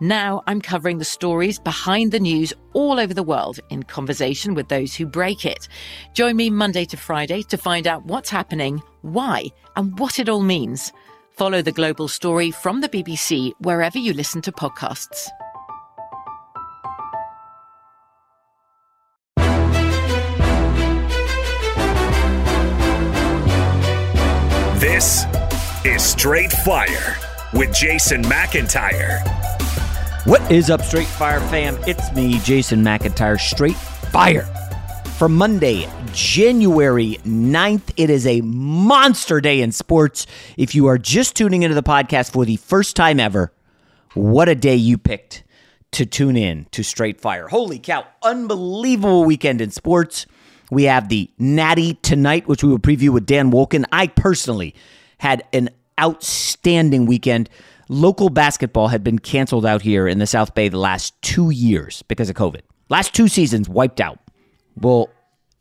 Now I'm covering the stories behind the news all over the world in conversation with those who break it. Join me Monday to Friday to find out what's happening, why, and what it all means. Follow the global story from the BBC wherever you listen to podcasts. This is Straight Fire with Jason McIntyre. What is up, Straight Fire fam? It's me, Jason McIntyre, Straight Fire. For Monday, January 9th, it is a monster day in sports. If you are just tuning into the podcast for the first time ever, what a day you picked to tune in to Straight Fire. Holy cow, unbelievable weekend in sports. We have the Natty tonight, which we will preview with Dan Wolken. I personally had an outstanding weekend. Local basketball had been canceled out here in the South Bay the last two years because of COVID. Last two seasons wiped out. Well,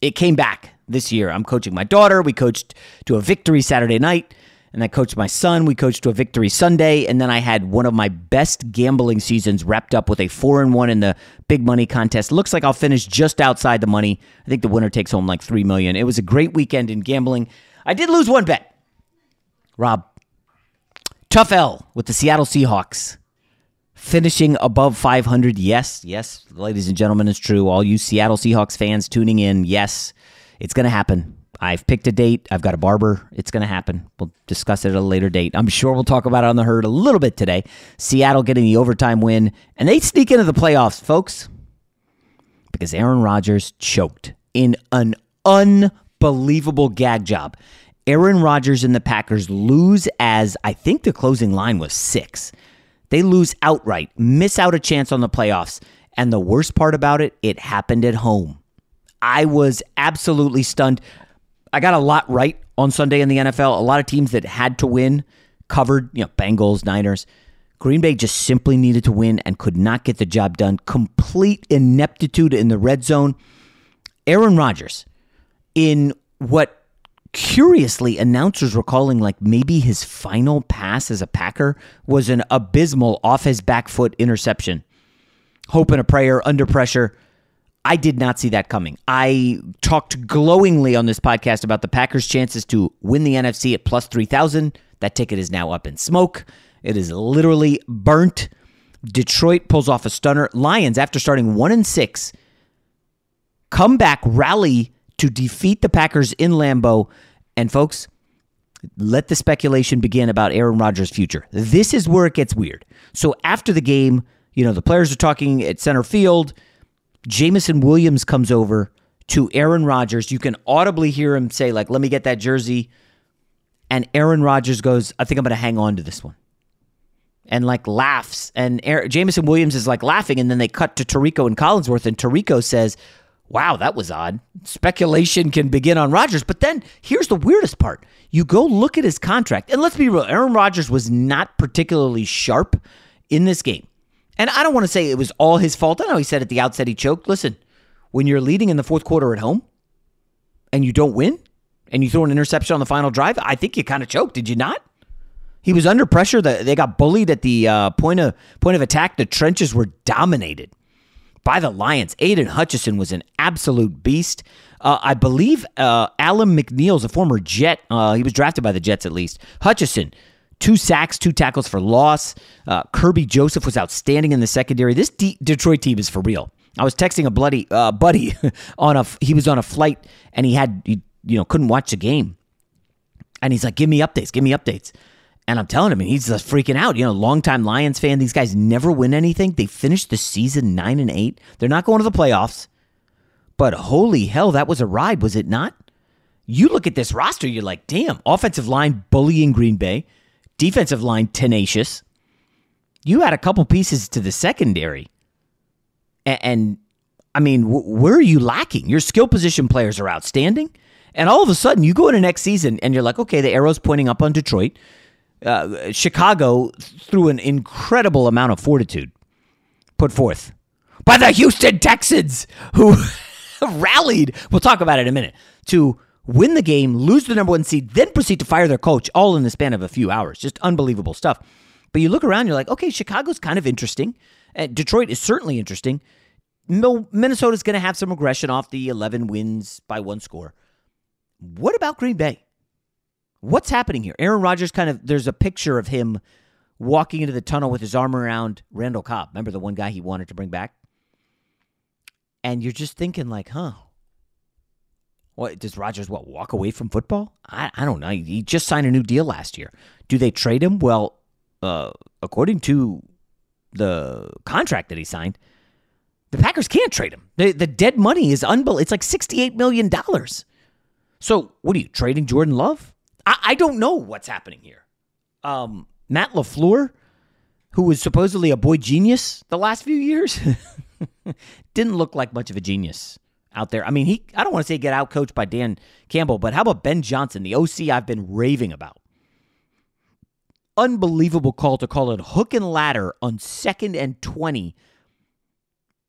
it came back this year. I'm coaching my daughter. We coached to a victory Saturday night, and I coached my son. We coached to a victory Sunday, and then I had one of my best gambling seasons wrapped up with a four and one in the big money contest. Looks like I'll finish just outside the money. I think the winner takes home like three million. It was a great weekend in gambling. I did lose one bet. Rob, tough L with the Seattle Seahawks finishing above 500. Yes, yes, ladies and gentlemen, it's true. All you Seattle Seahawks fans tuning in, yes, it's going to happen. I've picked a date. I've got a barber. It's going to happen. We'll discuss it at a later date. I'm sure we'll talk about it on the herd a little bit today. Seattle getting the overtime win, and they sneak into the playoffs, folks, because Aaron Rodgers choked in an unbelievable gag job. Aaron Rodgers and the Packers lose as I think the closing line was six. They lose outright, miss out a chance on the playoffs. And the worst part about it, it happened at home. I was absolutely stunned. I got a lot right on Sunday in the NFL. A lot of teams that had to win covered, you know, Bengals, Niners. Green Bay just simply needed to win and could not get the job done. Complete ineptitude in the red zone. Aaron Rodgers, in what curiously announcers were calling like maybe his final pass as a Packer was an abysmal off his back foot interception. Hope and a prayer under pressure. I did not see that coming. I talked glowingly on this podcast about the Packers' chances to win the NFC at plus 3,000. That ticket is now up in smoke. It is literally burnt. Detroit pulls off a stunner. Lions, after starting 1 and 6, come back, rally to defeat the Packers in Lambeau. And folks, let the speculation begin about Aaron Rodgers' future. This is where it gets weird. So after the game, you know, the players are talking at center field. Jameson Williams comes over to Aaron Rodgers. You can audibly hear him say, like, let me get that jersey. And Aaron Rodgers goes, I think I'm going to hang on to this one. And like laughs. And Aaron, Jameson Williams is like laughing. And then they cut to Tirico and Collinsworth. And Tirico says, wow, that was odd. Speculation can begin on Rodgers. But then here's the weirdest part. You go look at his contract, and let's be real, Aaron Rodgers was not particularly sharp in this game. And I don't want to say it was all his fault. I know he said at the outset he choked. Listen, when you're leading in the fourth quarter at home and you don't win and you throw an interception on the final drive, I think you kind of choked. Did you not? He was under pressure. They got bullied at the uh, point of point of attack. The trenches were dominated by the Lions. Aidan Hutchinson was an absolute beast. Uh, I believe uh, Alim McNeill's a former Jet. Uh, he was drafted by the Jets at least. Hutchinson, two sacks, two tackles for loss. Uh, Kerby Joseph was outstanding in the secondary. This D- Detroit team is for real. I was texting a bloody uh, buddy on a. He was on a flight and he had he, you know couldn't watch the game, and he's like, "Give me updates, give me updates." And I'm telling him, he's just freaking out. You know, longtime Lions fan. These guys never win anything. They finished the season nine and eight. They're not going to the playoffs. But holy hell, that was a ride, was it not? You look at this roster, you're like, damn, offensive line bullying Green Bay, defensive line tenacious. You had a couple pieces to the secondary. And, and I mean, where are you lacking? Your skill position players are outstanding. And all of a sudden, you go into next season and you're like, okay, the arrow's pointing up on Detroit uh, Chicago, through an incredible amount of fortitude, put forth by the Houston Texans, who rallied, we'll talk about it in a minute, to win the game, lose the number one seed, then proceed to fire their coach, all in the span of a few hours. Just unbelievable stuff. But you look around, you're like, okay, Chicago's kind of interesting. And Detroit is certainly interesting. Minnesota's going to have some regression off the 11 wins by one score. What about Green Bay? What's happening here? Aaron Rodgers kind of, there's a picture of him walking into the tunnel with his arm around Randall Cobb. Remember the one guy he wanted to bring back? And you're just thinking, like, huh, what does Rodgers what walk away from football? I, I don't know. He just signed a new deal last year. Do they trade him? Well, uh, according to the contract that he signed, the Packers can't trade him. The, the dead money is unbelievable. It's like sixty-eight million dollars. So what are you trading Jordan Love? I, I don't know what's happening here. Um, Matt LaFleur, who was supposedly a boy genius the last few years, didn't look like much of a genius out there. I mean, he I don't want to say get out coached by Dan Campbell, but how about Ben Johnson, the OC I've been raving about? Unbelievable call to call it hook and ladder on second and 20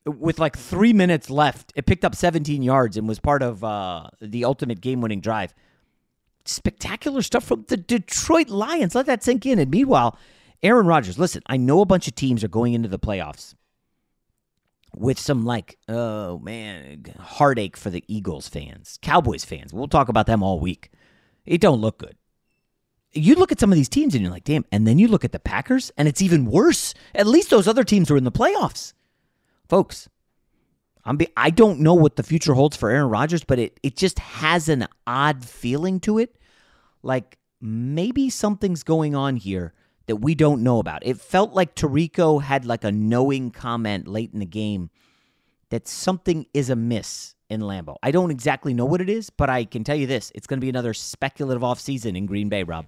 with like three minutes left. It picked up 17 yards and was part of uh, the ultimate game winning drive spectacular stuff from the Detroit Lions. Let that sink in. And meanwhile, Aaron Rodgers, listen, I know a bunch of teams are going into the playoffs with some like, oh man, heartache for the Eagles fans, Cowboys fans. We'll talk about them all week. It don't look good. You look at some of these teams and you're like, damn. And then you look at the Packers and it's even worse. At least those other teams are in the playoffs. Folks, I'm be, I don't know what the future holds for Aaron Rodgers, but it it just has an odd feeling to it. Like maybe something's going on here that we don't know about. It felt like Tirico had like a knowing comment late in the game that something is amiss in Lambeau. I don't exactly know what it is, but I can tell you this: it's going to be another speculative offseason in Green Bay, Rob.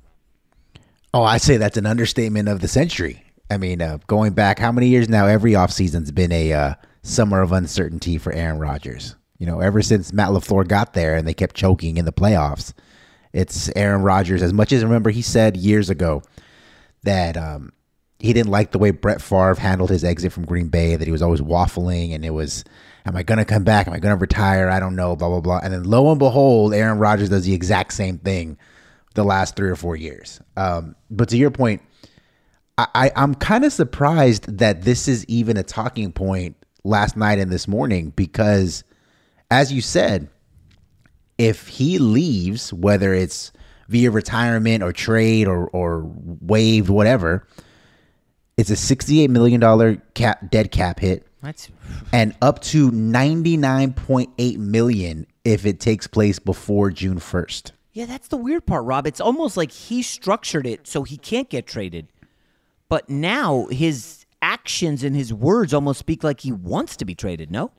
Oh, I say that's an understatement of the century. I mean, uh, going back how many years now? Every offseason's been a uh, summer of uncertainty for Aaron Rodgers. You know, ever since Matt LaFleur got there and they kept choking in the playoffs, it's Aaron Rodgers. As much as I remember, he said years ago that um, he didn't like the way Brett Favre handled his exit from Green Bay, that he was always waffling and it was, am I going to come back? Am I going to retire? I don't know, blah, blah, blah. And then lo and behold, Aaron Rodgers does the exact same thing the last three or four years. Um, but to your point, I, I'm kind of surprised that this is even a talking point last night and this morning because, as you said, if he leaves, whether it's via retirement or trade or, or waived, whatever, it's a $68 million cap, dead cap hit. That's... And up to 99.8 million if it takes place before June 1st. Yeah, that's the weird part, Rob. It's almost like he structured it so he can't get traded. But now his actions and his words almost speak like he wants to be traded. No.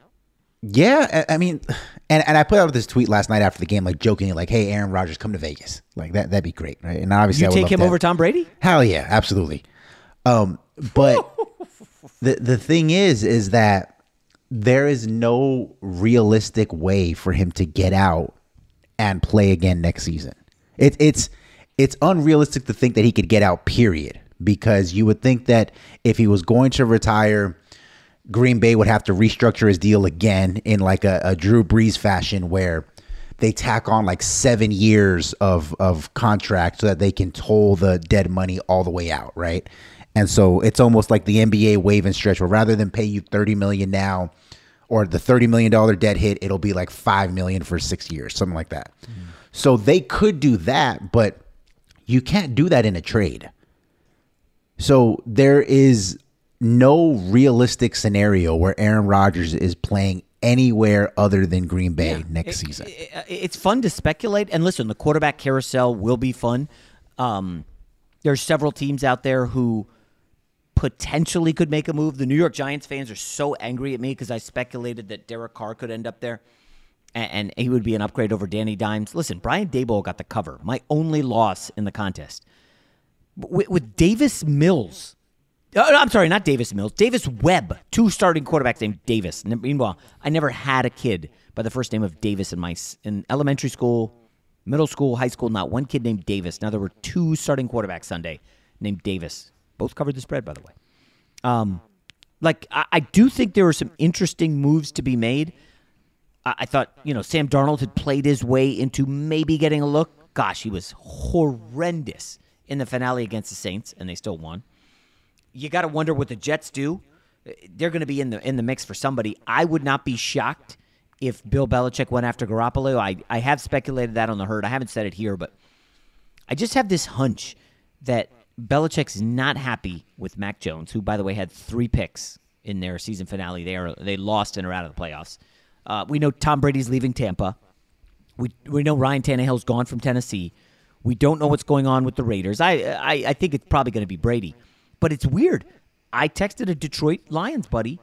Yeah, I mean, and, and I put out this tweet last night after the game, like jokingly, like, "Hey, Aaron Rodgers, come to Vegas, like that. That'd be great, right?" And obviously, you take him over Tom Brady. Hell yeah, absolutely. Um, but the the thing is, is that there is no realistic way for him to get out and play again next season. It's it's it's unrealistic to think that he could get out. Period because you would think that if he was going to retire, Green Bay would have to restructure his deal again in like a, a Drew Brees fashion where they tack on like seven years of of contract so that they can toll the dead money all the way out, right? And so it's almost like the NBA waive and stretch where rather than pay you 30 million now or the 30 million dollar dead hit, it'll be like 5 million for 6 years, something like that. Mm-hmm. So they could do that, but you can't do that in a trade. So there is no realistic scenario where Aaron Rodgers is playing anywhere other than Green Bay yeah. next it, season. It, it's fun to speculate. And listen, the quarterback carousel will be fun. Um, there's several teams out there who potentially could make a move. The New York Giants fans are so angry at me because I speculated that Derek Carr could end up there and, and, he would be an upgrade over Danny Dimes. Listen, Brian Daboll got the cover, my only loss in the contest. With, with Davis Mills uh, I'm sorry, not Davis Mills. Davis Webb, two starting quarterbacks named Davis. Meanwhile, I never had a kid by the first name of Davis in my in elementary school, middle school, high school. Not one kid named Davis. Now there were two starting quarterbacks Sunday named Davis. Both covered the spread, by the way. Um, like I, I do think there were some interesting moves to be made. I, I thought you know Sam Darnold had played his way into maybe getting a look. Gosh, he was horrendous in the finale against the Saints, and they still won you got to wonder what the Jets do. They're going to be in the in the mix for somebody. I would not be shocked if Bill Belichick went after Garoppolo. I I have speculated that on the herd. I haven't said it here, but I just have this hunch that Belichick's not happy with Mac Jones, who by the way had three picks in their season finale. They are they lost and are out of the playoffs. Uh, we know Tom Brady's leaving Tampa. We we know Ryan Tannehill's gone from Tennessee. We don't know what's going on with the Raiders. I I, I think it's probably going to be Brady. But it's weird. I texted a Detroit Lions buddy.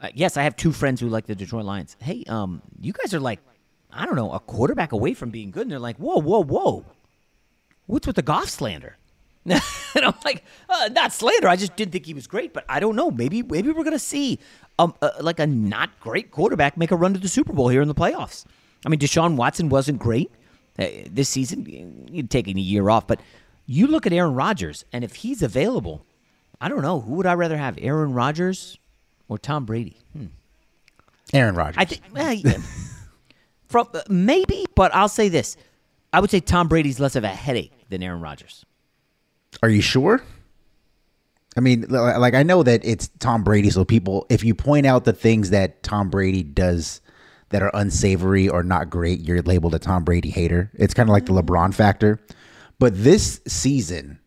Uh, yes, I have two friends who like the Detroit Lions. Hey, um, you guys are like, I don't know, a quarterback away from being good, and they're like, whoa, whoa, whoa, what's with the Goff slander? and I'm like, uh, not slander. I just didn't think he was great, but I don't know. Maybe, maybe we're gonna see um, uh, like a not great quarterback make a run to the Super Bowl here in the playoffs. I mean, Deshaun Watson wasn't great this season. He'd taken a year off, but you look at Aaron Rodgers, and if he's available, I don't know. Who would I rather have, Aaron Rodgers or Tom Brady? Hmm. Aaron Rodgers. I think well, from uh, maybe, but I'll say this: I would say Tom Brady's less of a headache than Aaron Rodgers. Are you sure? I mean, like I know that it's Tom Brady, so people, if you point out the things that Tom Brady does that are unsavory or not great, you're labeled a Tom Brady hater. It's kind of like the mm. LeBron factor. But this season,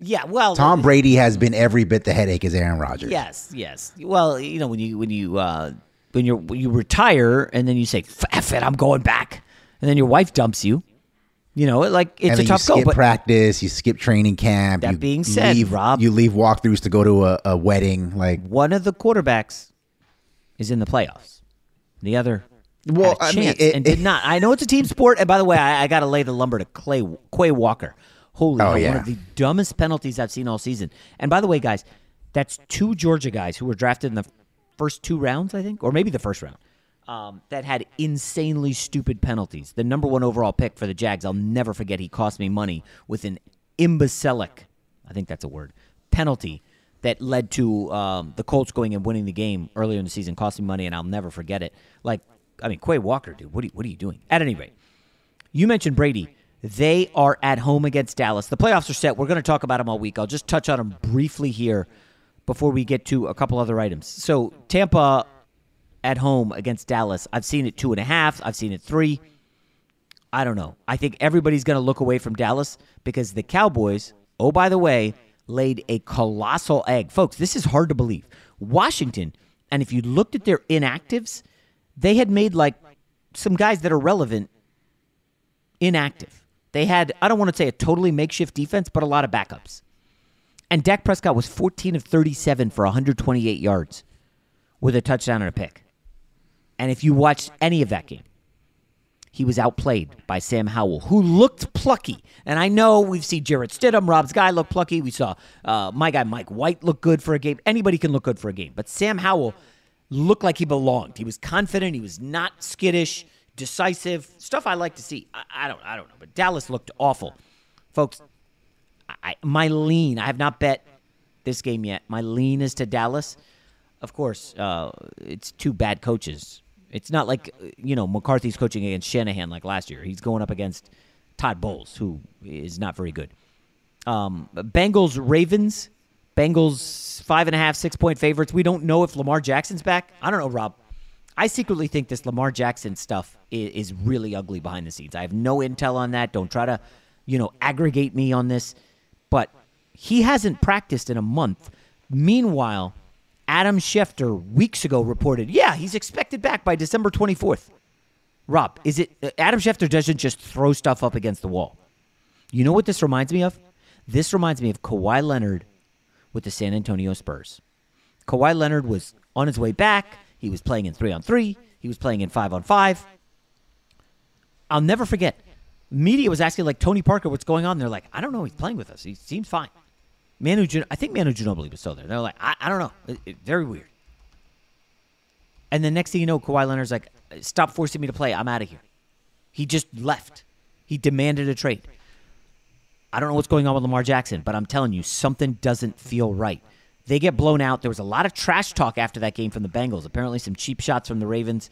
yeah, well, Tom Brady has been every bit the headache as Aaron Rodgers. Yes, yes. Well, you know when you when you uh, when you you retire and then you say "F it, I'm going back," and then your wife dumps you. You know, like it's a tough you skip practice, you skip training camp. That you being said, leave, Rob, you leave walkthroughs to go to a, a wedding. Like one of the quarterbacks is in the playoffs, the other well, I mean, it, and did not. I know it's a team sport, and by the way, I, I got to lay the lumber to Clay Quay Walker. Holy oh, hell, yeah. one of the dumbest penalties I've seen all season. And by the way, guys, that's two Georgia guys who were drafted in the first two rounds, I think, or maybe the first round, um, that had insanely stupid penalties. The number one overall pick for the Jags, I'll never forget, he cost me money with an imbecilic, I think that's a word, penalty that led to um, the Colts going and winning the game earlier in the season, costing money, and I'll never forget it. Like, I mean, Quay Walker, dude, what are you, what are you doing? At any rate, you mentioned Brady. They are at home against Dallas. The playoffs are set. We're going to talk about them all week. I'll just touch on them briefly here before we get to a couple other items. So, Tampa at home against Dallas. I've seen it two and a half, I've seen it three. I don't know. I think everybody's going to look away from Dallas because the Cowboys, oh, by the way, laid a colossal egg. Folks, this is hard to believe. Washington, and if you looked at their inactives, they had made like some guys that are relevant inactive. They had, I don't want to say a totally makeshift defense, but a lot of backups. And Dak Prescott was 14 of 37 for 128 yards with a touchdown and a pick. And if you watched any of that game, he was outplayed by Sam Howell, who looked plucky. And I know we've seen Jarrett Stidham, Rob's guy, look plucky. We saw uh, my guy Mike White look good for a game. Anybody can look good for a game. But Sam Howell looked like he belonged. He was confident. He was not skittish decisive stuff I like to see. I, I, don't I don't know, but Dallas looked awful, folks. I, my lean, I have not bet this game yet. My lean is to Dallas. Of course, uh, it's two bad coaches. It's not like you know McCarthy's coaching against Shanahan like last year. He's going up against Todd Bowles, who is not very good. Um, Bengals Ravens. Bengals five and a half, six point favorites. We don't know if Lamar Jackson's back. I don't know, Rob. I secretly think this Lamar Jackson stuff is, is really ugly behind the scenes. I have no intel on that. Don't try to, you know, aggregate me on this. But he hasn't practiced in a month. Meanwhile, Adam Schefter weeks ago reported, yeah, he's expected back by December 24th. Rob, is it uh, Adam Schefter doesn't just throw stuff up against the wall? You know what this reminds me of? This reminds me of Kawhi Leonard with the San Antonio Spurs. Kawhi Leonard was on his way back. He was playing in three on three. He was playing in five on five. I'll never forget. Media was asking like Tony Parker, what's going on? They're like, I don't know. He's playing with us. He seems fine. Manu, Gin- I think Manu Ginobili was still there. They're like, I, I don't know. It- it- very weird. And the next thing you know, Kawhi Leonard's like, stop forcing me to play. I'm out of here. He just left. He demanded a trade. I don't know what's going on with Lamar Jackson, but I'm telling you, something doesn't feel right. They get blown out. There was a lot of trash talk after that game from the Bengals. Apparently, some cheap shots from the Ravens.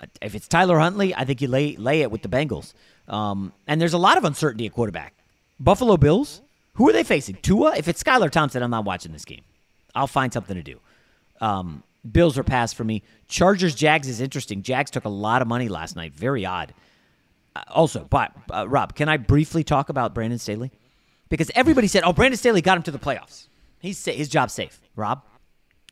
Uh, If it's Tyler Huntley, I think you lay lay it with the Bengals. Um, and there's a lot of uncertainty at quarterback. Buffalo Bills. Who are they facing? Tua. If it's Skylar Thompson, I'm not watching this game. I'll find something to do. Um, Bills are passed for me. Chargers Jags is interesting. Jags took a lot of money last night. Very odd. Uh, also, but uh, Rob, can I briefly talk about Brandon Staley? Because everybody said, "Oh, Brandon Staley got him to the playoffs. He's sa- his job's safe." Rob,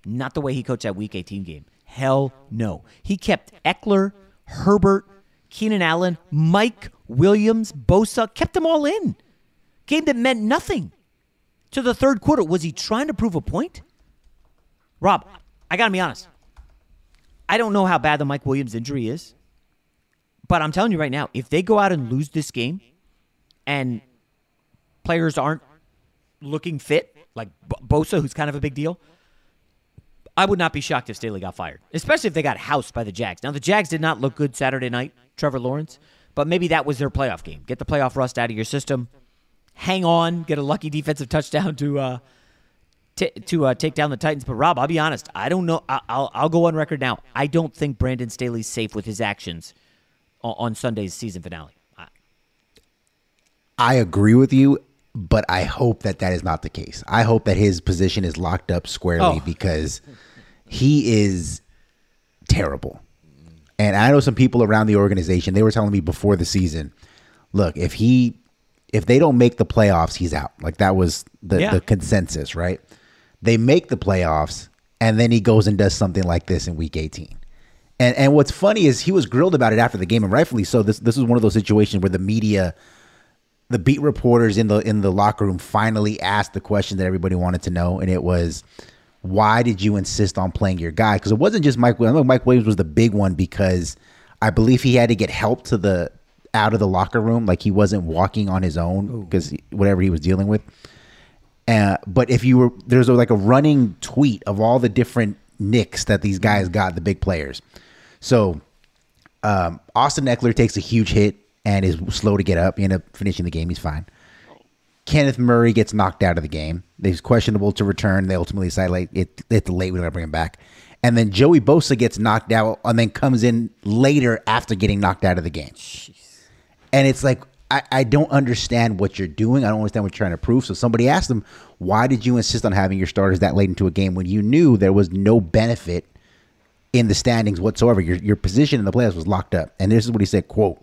not the way he coached that Week 18 game. Hell no. He kept Ekeler, Herbert, Keenan Allen, Mike Williams, Bosa, kept them all in. Game that meant nothing. To the third quarter, was he trying to prove a point? Rob, I got to be honest. I don't know how bad the Mike Williams injury is. But I'm telling you right now, if they go out and lose this game and players aren't looking fit, like Bosa, who's kind of a big deal, I would not be shocked if Staley got fired, especially if they got housed by the Jags. Now, the Jags did not look good Saturday night, Trevor Lawrence, but maybe that was their playoff game. Get the playoff rust out of your system, hang on, get a lucky defensive touchdown to uh, t- to uh, take down the Titans. But Rob, I'll be honest, I don't know. I- I'll I'll go on record now. I don't think Brandon Staley's safe with his actions on Sunday's season finale. I- I agree with you, but I hope that that is not the case. I hope that his position is locked up squarely Oh. because he is terrible. And I know some people around the organization, they were telling me before the season, look, if he if they don't make the playoffs, he's out. Like that was the, Yeah. the consensus, right? They make the playoffs and then he goes and does something like this in week 18. And and what's funny is he was grilled about it after the game and rightfully so. This this is one of those situations where the media the beat reporters in the in the locker room finally asked the question that everybody wanted to know, and it was, "Why did you insist on playing your guy?" Because it wasn't just Mike. Williams. I know Mike Williams was the big one because I believe he had to get help to the out of the locker room, like he wasn't walking on his own because whatever he was dealing with. Uh, but if you were there's a, like a running tweet of all the different nicks that these guys got, the big players. So um, Austin Ekeler takes a huge hit and is slow to get up. He ended up finishing the game. He's fine. Kenneth Murray gets knocked out of the game. He's questionable to return. They ultimately decide late. It, it's late. We're gonna bring him back. And then Joey Bosa gets knocked out and then comes in later after getting knocked out of the game. And it's like I, I don't understand what you're doing. I don't understand what you're trying to prove. So somebody asked him, why did you insist on having your starters that late into a game when you knew there was no benefit in the standings whatsoever? Your your position in the playoffs was locked up. And this is what he said, quote,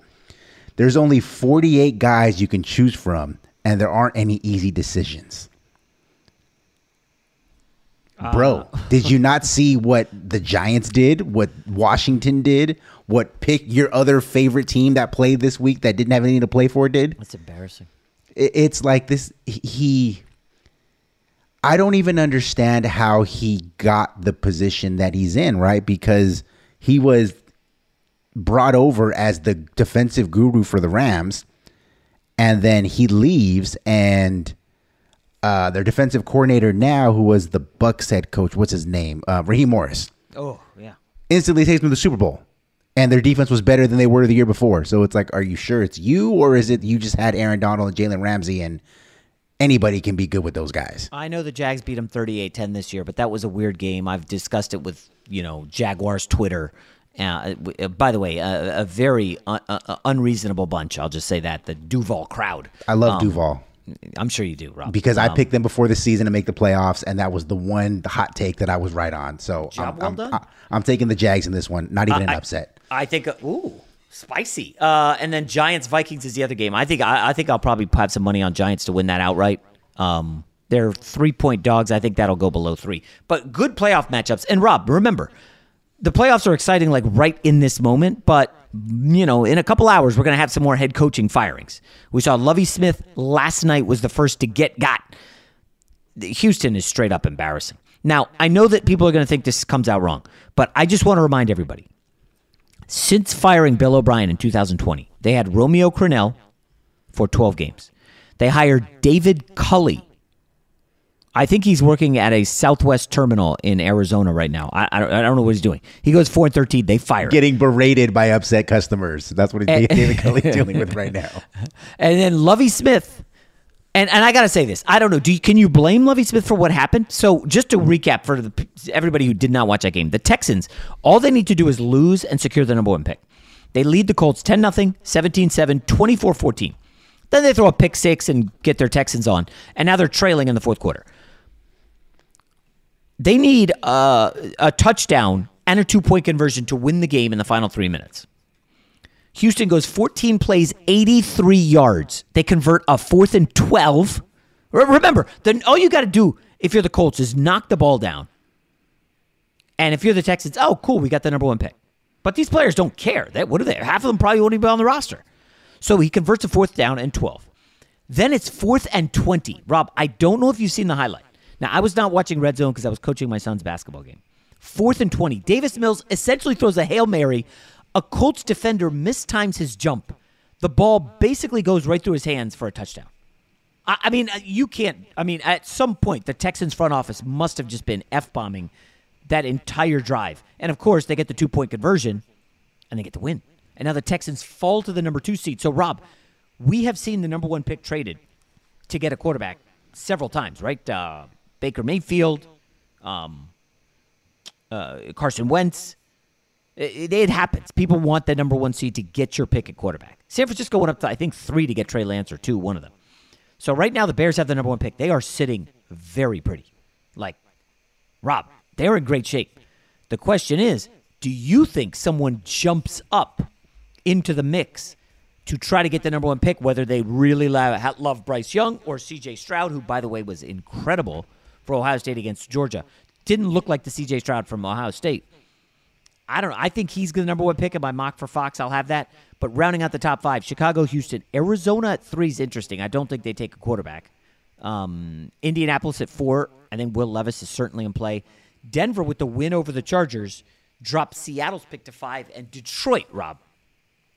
there's only 48 guys you can choose from, and there aren't any easy decisions. Bro, ah. did you not see what the Giants did? What Washington did? What pick your other favorite team that played this week that didn't have anything to play for did? That's embarrassing. It- It's like this. He, I don't even understand how he got the position that he's in, right? Because he was brought over as the defensive guru for the Rams, and then he leaves, and uh, their defensive coordinator now, who was the Bucks head coach, what's his name? Uh, Raheem Morris, Oh yeah. instantly takes them to the Super Bowl. And their defense was better than they were the year before. So it's like, are you sure it's you, or is it you just had Aaron Donald and Jalen Ramsey, and anybody can be good with those guys. I know the Jags beat them 38-10 this year, but that was a weird game. I've discussed it with, you know, Jaguars Twitter. Uh, uh, by the way, a, a very un- uh, unreasonable bunch. I'll just say that the Duval crowd. I love Um, Duval I'm sure you do, Rob. because I Um, picked them before the season to make the playoffs, and that was the one the hot take that I was right on. So Job I'm, well I'm, done. I, am taking the Jags in this one. Not even an I- upset. I think. Uh, ooh, spicy. Uh, and then Giants Vikings is the other game. I think. I, I think I'll probably have some money on Giants to win that outright. Um, they're three point dogs. I think that'll go below three. But good playoff matchups. And Rob, remember, the playoffs are exciting like right in this moment. But you know, in a couple hours, we're gonna have some more head coaching firings. We saw Lovie Smith last night was the first to get got. Houston is straight up embarrassing. Now, I know that people are going to think this comes out wrong, but I just want to remind everybody since firing Bill O'Brien in 2020, they had Romeo Crennel for 12 games. They hired David Culley. I think he's working at a Southwest terminal in Arizona right now. I, I, don't, I don't know what he's doing. He goes 4 and 13. They fire him. Getting berated by upset customers. That's what David Culley's dealing with right now. And then Lovie Smith. And, and I got to say this. I don't know. Do you, can you blame Lovie Smith for what happened? So just to recap for the, everybody who did not watch that game, the Texans, all they need to do is lose and secure the number one pick. They lead the Colts 10 0, 17 7, 24 14. Then they throw a pick six and get their Texans on. And now they're trailing in the fourth quarter. They need uh, a touchdown and a two point conversion to win the game in the final three minutes. Houston goes 14 plays, 83 yards. They convert a fourth and 12. Re- Remember, then all you got to do if you're the Colts is knock the ball down. And if you're the Texans, oh, cool, we got the number one pick. But these players don't care. They, what are they? Half of them probably won't even be on the roster. So he converts a fourth down and 12. Then it's fourth and 20. Rob, I don't know if you've seen the highlight. Now, I was not watching Red Zone because I was coaching my son's basketball game. Fourth and 20. Davis Mills essentially throws a Hail Mary. A Colts defender mistimes his jump. The ball basically goes right through his hands for a touchdown. I, I mean, uh, you can't. I mean, at some point, the Texans front office must have just been F bombing that entire drive. And of course, they get the two point conversion and they get the win. And now the Texans fall to the number two seed. So, Rob, we have seen the number one pick traded to get a quarterback several times, right? Uh, Baker Mayfield, um, uh, Carson Wentz. It, it happens. People want the number one seed to get your pick at quarterback. San Francisco went up to, I think, three to get Trey Lance or two, one of them. So right now, the Bears have the number one pick. They are sitting very pretty. Like, Rob, they're in great shape. The question is do you think someone jumps up into the mix to try to get the number one pick, whether they really love, love Bryce Young or CJ Stroud, who, by the way, was incredible for Ohio State against Georgia? Didn't look like the CJ Stroud from Ohio State. I don't know. I think he's the number one pick in my mock for Fox. I'll have that. But rounding out the top five, Chicago, Houston, Arizona at three is interesting. I don't think they take a quarterback. Um, Indianapolis at four. I think Will Levis is certainly in play. Denver with the win over the Chargers dropped Seattle's pick to five, and Detroit, Rob,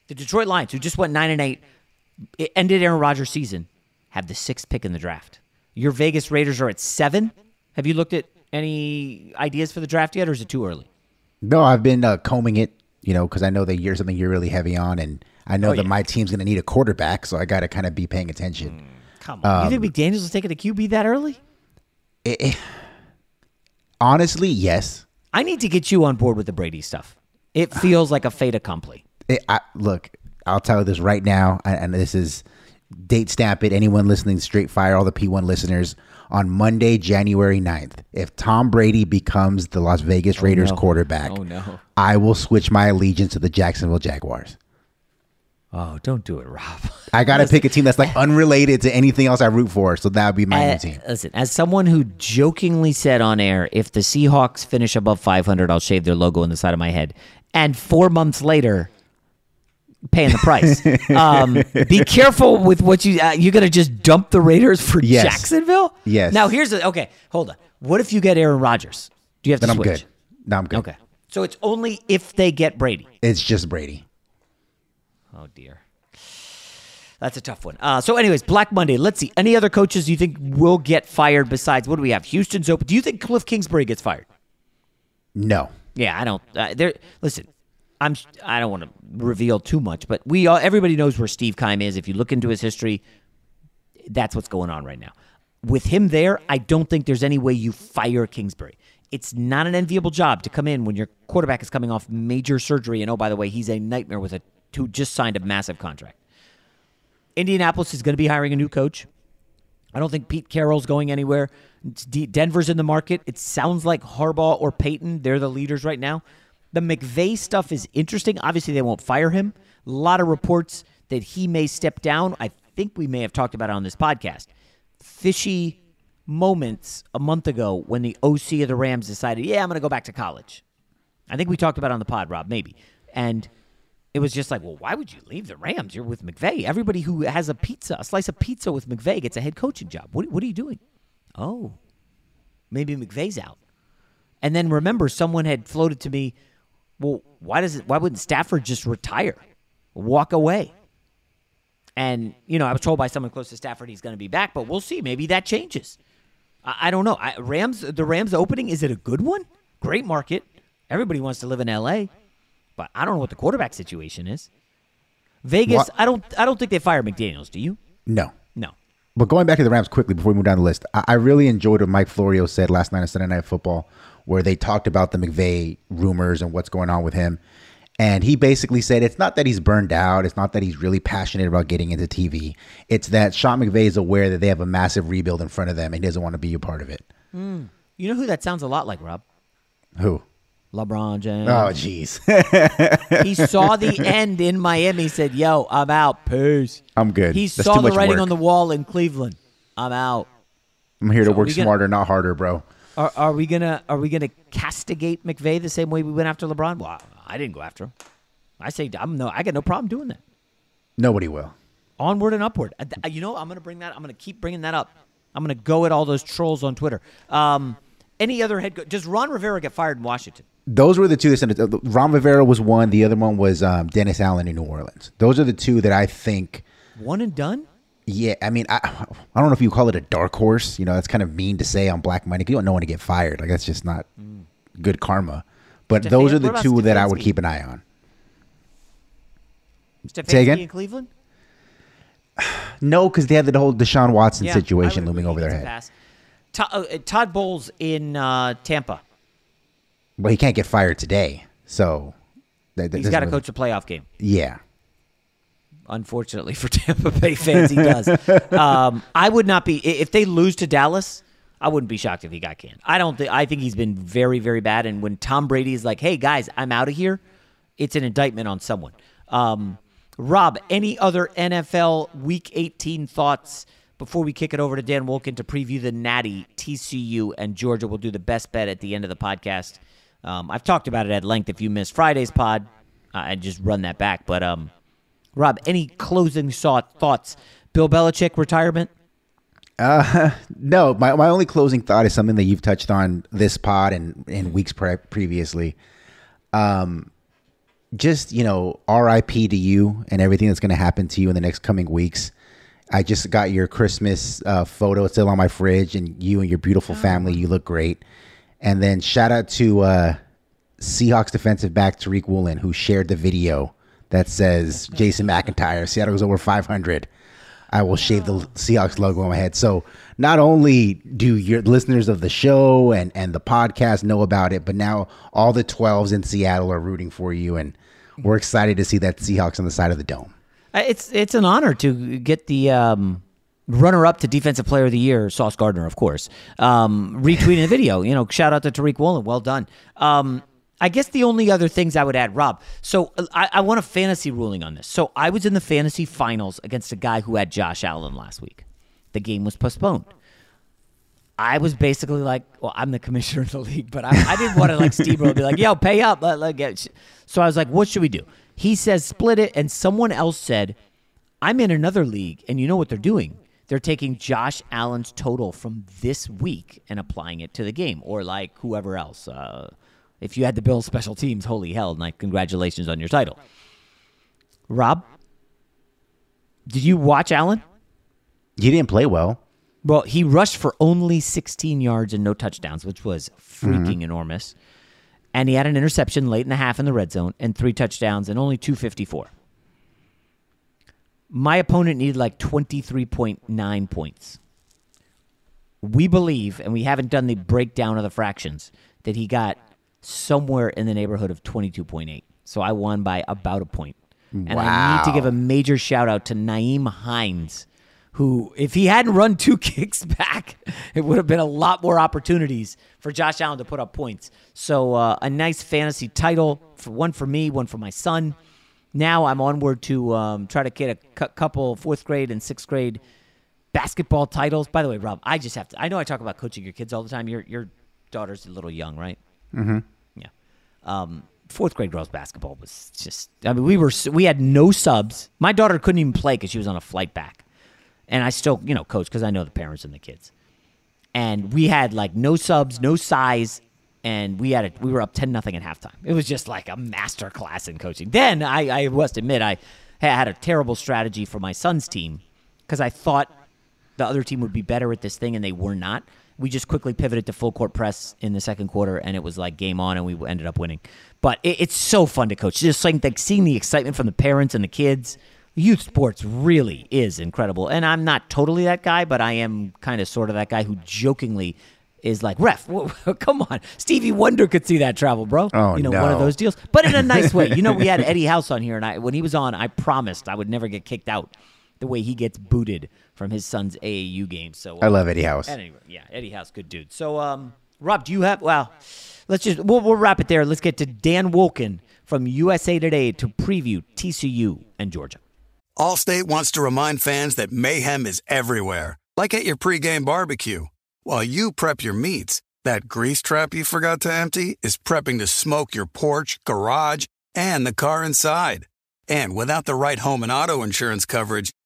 the Detroit Lions, who just went nine and eight, it ended Aaron Rodgers' season, have the sixth pick in the draft. Your Vegas Raiders are at seven. Have you looked at any ideas for the draft yet, or is it too early? No, I've been uh, combing it, you know, because I know that you're something you're really heavy on, and I know Oh, that yeah. my team's going to need a quarterback, so I got to kind of be paying attention. Mm, come on, you think um, McDaniels is taking a QB that early? It- it- honestly, yes. I need to get you on board with the Brady stuff. It feels like a fait accompli. It, I, look, I'll tell you this right now, and this is date stamp it. Anyone listening Straight Fire, all the P1 listeners, on Monday, January 9th, if Tom Brady becomes the Las Vegas Raiders no. quarterback, Oh, no. I will switch my allegiance to the Jacksonville Jaguars. Oh, don't do it, Rob. I got to pick a team that's like unrelated to anything else I root for, so that would be my new Uh, team. Listen, as someone who jokingly said on air, if the Seahawks finish above 500, I'll shave their logo on the side of my head. And four months later, paying the price. um, be careful with what you uh, you're gonna just dump the Raiders for Yes. Jacksonville. Yes. Now here's the okay. Hold on. What if you get Aaron Rodgers? Do you have to Then I'm switch? good. No, I'm good. Okay. So it's only if they get Brady. It's just Brady. Oh dear. That's a tough one. Uh, so, anyways, Black Monday. Let's see. Any other coaches you think will get fired besides what do we have? Houston's open. Do you think Cliff Kingsbury gets fired? No. Yeah, I don't. Uh, there. Listen, I'm. I don't want to reveal too much, but we all. Everybody knows where Steve Keim is. If you look into his history, that's what's going on right now. with him there, I don't think there's any way you fire Kingsbury. It's not an enviable job to come in when your quarterback is coming off major surgery. And oh, by the way, he's a nightmare with a who just signed a massive contract. Indianapolis is going to be hiring a new coach. I don't think Pete Carroll's going anywhere. Denver's in the market. It sounds like Harbaugh or Payton. They're the leaders right now. The McVay stuff is interesting. Obviously, they won't fire him. A lot of reports that he may step down. I think we may have talked about it on this podcast. Fishy moments a month ago when the OC of the Rams decided, yeah, I'm going to go back to college. I think we talked about it on the pod, Rob, maybe. And it was just like, well, why would you leave the Rams? You're with McVay. Everybody who has a pizza, a slice of pizza with McVay gets a head coaching job. What, what are you doing? Oh, maybe McVay's out. And then remember, someone had floated to me, well, why does it? Why wouldn't Stafford just retire, walk away? And you know, I was told by someone close to Stafford he's going to be back, but we'll see. Maybe that changes. I, I don't know. I, Rams, the Rams opening, is it a good one? Great market. Everybody wants to live in L.A., but I don't know what the quarterback situation is. Vegas, What? I don't. I don't think they fire McDaniels. Do you? No. No. But going back to the Rams quickly before we move down the list, I, I really enjoyed what Mike Florio said last night on Sunday Night Football, where they talked about the McVay rumors and what's going on with him. And he basically said it's not that he's burned out, it's not that he's really passionate about getting into TV. It's that Sean McVay is aware that they have a massive rebuild in front of them and he doesn't want to be a part of it. Hmm. You know who that sounds a lot like, Rob? Who? LeBron James. Oh, jeez. he saw the end in Miami. He said, "Yo, I'm out. Peace." I'm good. He That's saw the writing work. on the wall in Cleveland. I'm out. I'm here to work we gonna- smarter, not harder, bro. Are, are we gonna Are we gonna castigate McVay the same way we went after LeBron? Well, I didn't go after him. I say I'm no. I got no problem doing that. Nobody will. Onward and upward. I- I- You know, I'm gonna bring that. I'm gonna keep bringing that up. I'm gonna go at all those trolls on Twitter. Um, any other head? Co- Does Ron Rivera get fired in Washington? Those were the two that sent it. Ron Rivera was one. The other one was um, Dennis Allen in New Orleans. Those are the two that I think. One and done. Yeah, I mean, I I don't know if you call it a dark horse. You know, that's kind of mean to say on Black Monday. You don't know when to get fired. Like that's just not good karma. But Stefanski- those are the two that I would keep an eye on. Stefanski in Cleveland. No, because they had the whole Deshaun Watson Yeah, situation looming over their head. Todd, uh, Todd Bowles in uh, Tampa. Well, he can't get fired today, so that, that He's got to really- coach a playoff game. Yeah, Unfortunately for Tampa Bay fans, he does. um, I would not be if they lose to Dallas. I wouldn't be shocked if he got canned. I don't think. I think he's been very, very bad. And when Tom Brady is like, "Hey guys, I'm out of here," it's an indictment on someone. Um, Rob, any other NFL Week 18 thoughts before we kick it over to Dan Wolken to preview the Natty, TCU, and Georgia? We'll do the best bet at the end of the podcast. Um, I've talked about it at length. If you missed Friday's pod, uh, I just run that back. But um, Rob, any closing thought, thoughts? Bill Belichick retirement? no. My my only closing thought is something that you've touched on this pod and in weeks pre- previously. Um, just you know, R.I.P. to you and everything that's going to happen to you in the next coming weeks. I just got your Christmas uh, photo. It's still on my fridge, and you and your beautiful family. You look great. And then shout out to uh, Seahawks defensive back Tariq Woolen, who shared the video that says Jason McIntyre, Seattle goes over 500. I will shave the Seahawks logo on my head. So not only do your listeners of the show and, and the podcast know about it, but now all the 12s in Seattle are rooting for you. And we're excited to see that Seahawks on the side of the dome. Uh, It's it's an honor to get the um, runner up to Defensive Player of the Year, Sauce Gardner, of course, um, retweeting the video. You know, shout out to Tariq Woolen. Well done. Um, I guess the only other things I would add, Rob. So I, I want a fantasy ruling on this. So I was in the fantasy finals against a guy who had Josh Allen last week. The game was postponed. I was basically like, well, I'm the commissioner of the league, but I, I didn't want to like steamroll and be like, yo, pay up. So I was like, what should we do? He says split it, and someone else said, I'm in another league, and you know what they're doing? They're taking Josh Allen's total from this week and applying it to the game, or like whoever else. Uh, if you had the Bills special teams, holy hell! Like, congratulations on your title. Rob, did you watch Allen? He didn't play well. Well, he rushed for only 16 yards and no touchdowns, which was freaking mm-hmm. enormous. And he had an interception late in the half in the red zone and three touchdowns and only 254. My opponent needed like 23.9 points. we believe, and we haven't done the breakdown of the fractions, that he got somewhere in the neighborhood of 22.8. So I won by about a point. And I need to give a major shout out to Nyheim Hines, who, if he hadn't run two kicks back, it would have been a lot more opportunities for Josh Allen to put up points. So uh, a nice fantasy title, for one for me, one for my son. Now I'm onward to um, try to get a couple fourth grade and sixth grade basketball titles. By the way, Rob, I just have to. I know I talk about coaching your kids all the time. Your your daughter's a little young, right? Mm-hmm. Um, fourth grade girls basketball was just. I mean, we were we had no subs. My daughter couldn't even play because she was on a flight back, and I still you know coach because I know the parents and the kids. And we had like no subs, no size, and we had a, we were up ten nothing at halftime. It was just like a master class in coaching. Then I, I must admit I had a terrible strategy for my son's team because I thought the other team would be better at this thing, and they were not. We just quickly pivoted to full court press in the second quarter, and it was like game on, and we ended up winning. But it, it's so fun to coach. Just like, like seeing the excitement from the parents and the kids. Youth sports really is incredible, and I'm not totally that guy, but I am kind of sort of that guy who jokingly is like, "Ref, come on, Stevie Wonder could see that travel, bro." Oh, you know, one of those deals, but in a nice way. You know, we had Eddie House on here, and I when he was on, I promised I would never get kicked out the way he gets booted from his son's AAU game. So I love Eddie House. Anyway, yeah, Eddie House, good dude. So, um, Rob, do you have? Well, let's just we'll, we'll wrap it there. Let's get to Dan Wolken from USA Today to preview TCU and Georgia. Allstate wants to remind fans that mayhem is everywhere, like at your pregame barbecue. While you prep your meats, that grease trap you forgot to empty is prepping to smoke your porch, garage, and the car inside. And without the right home and auto insurance coverage,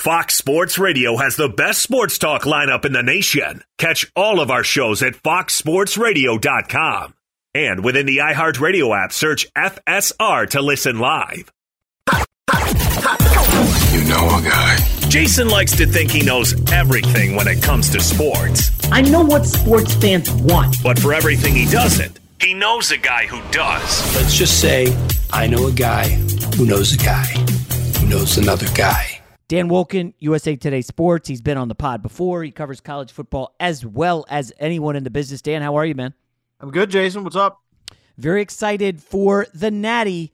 Fox Sports Radio has the best sports talk lineup in the nation. Catch all of our shows at foxsportsradio.com. And within the iHeartRadio app, search FSR to listen live. You know a guy. Jason likes to think he knows everything when it comes to sports. I know what sports fans want. But for everything he doesn't, he knows a guy who does. Let's just say I know a guy who knows a guy who knows another guy. Dan Wolken, USA Today Sports. He's been on the pod before. He covers college football as well as anyone in the business. Dan, how are you, man? I'm good, Jason. What's up? Very excited for the Natty.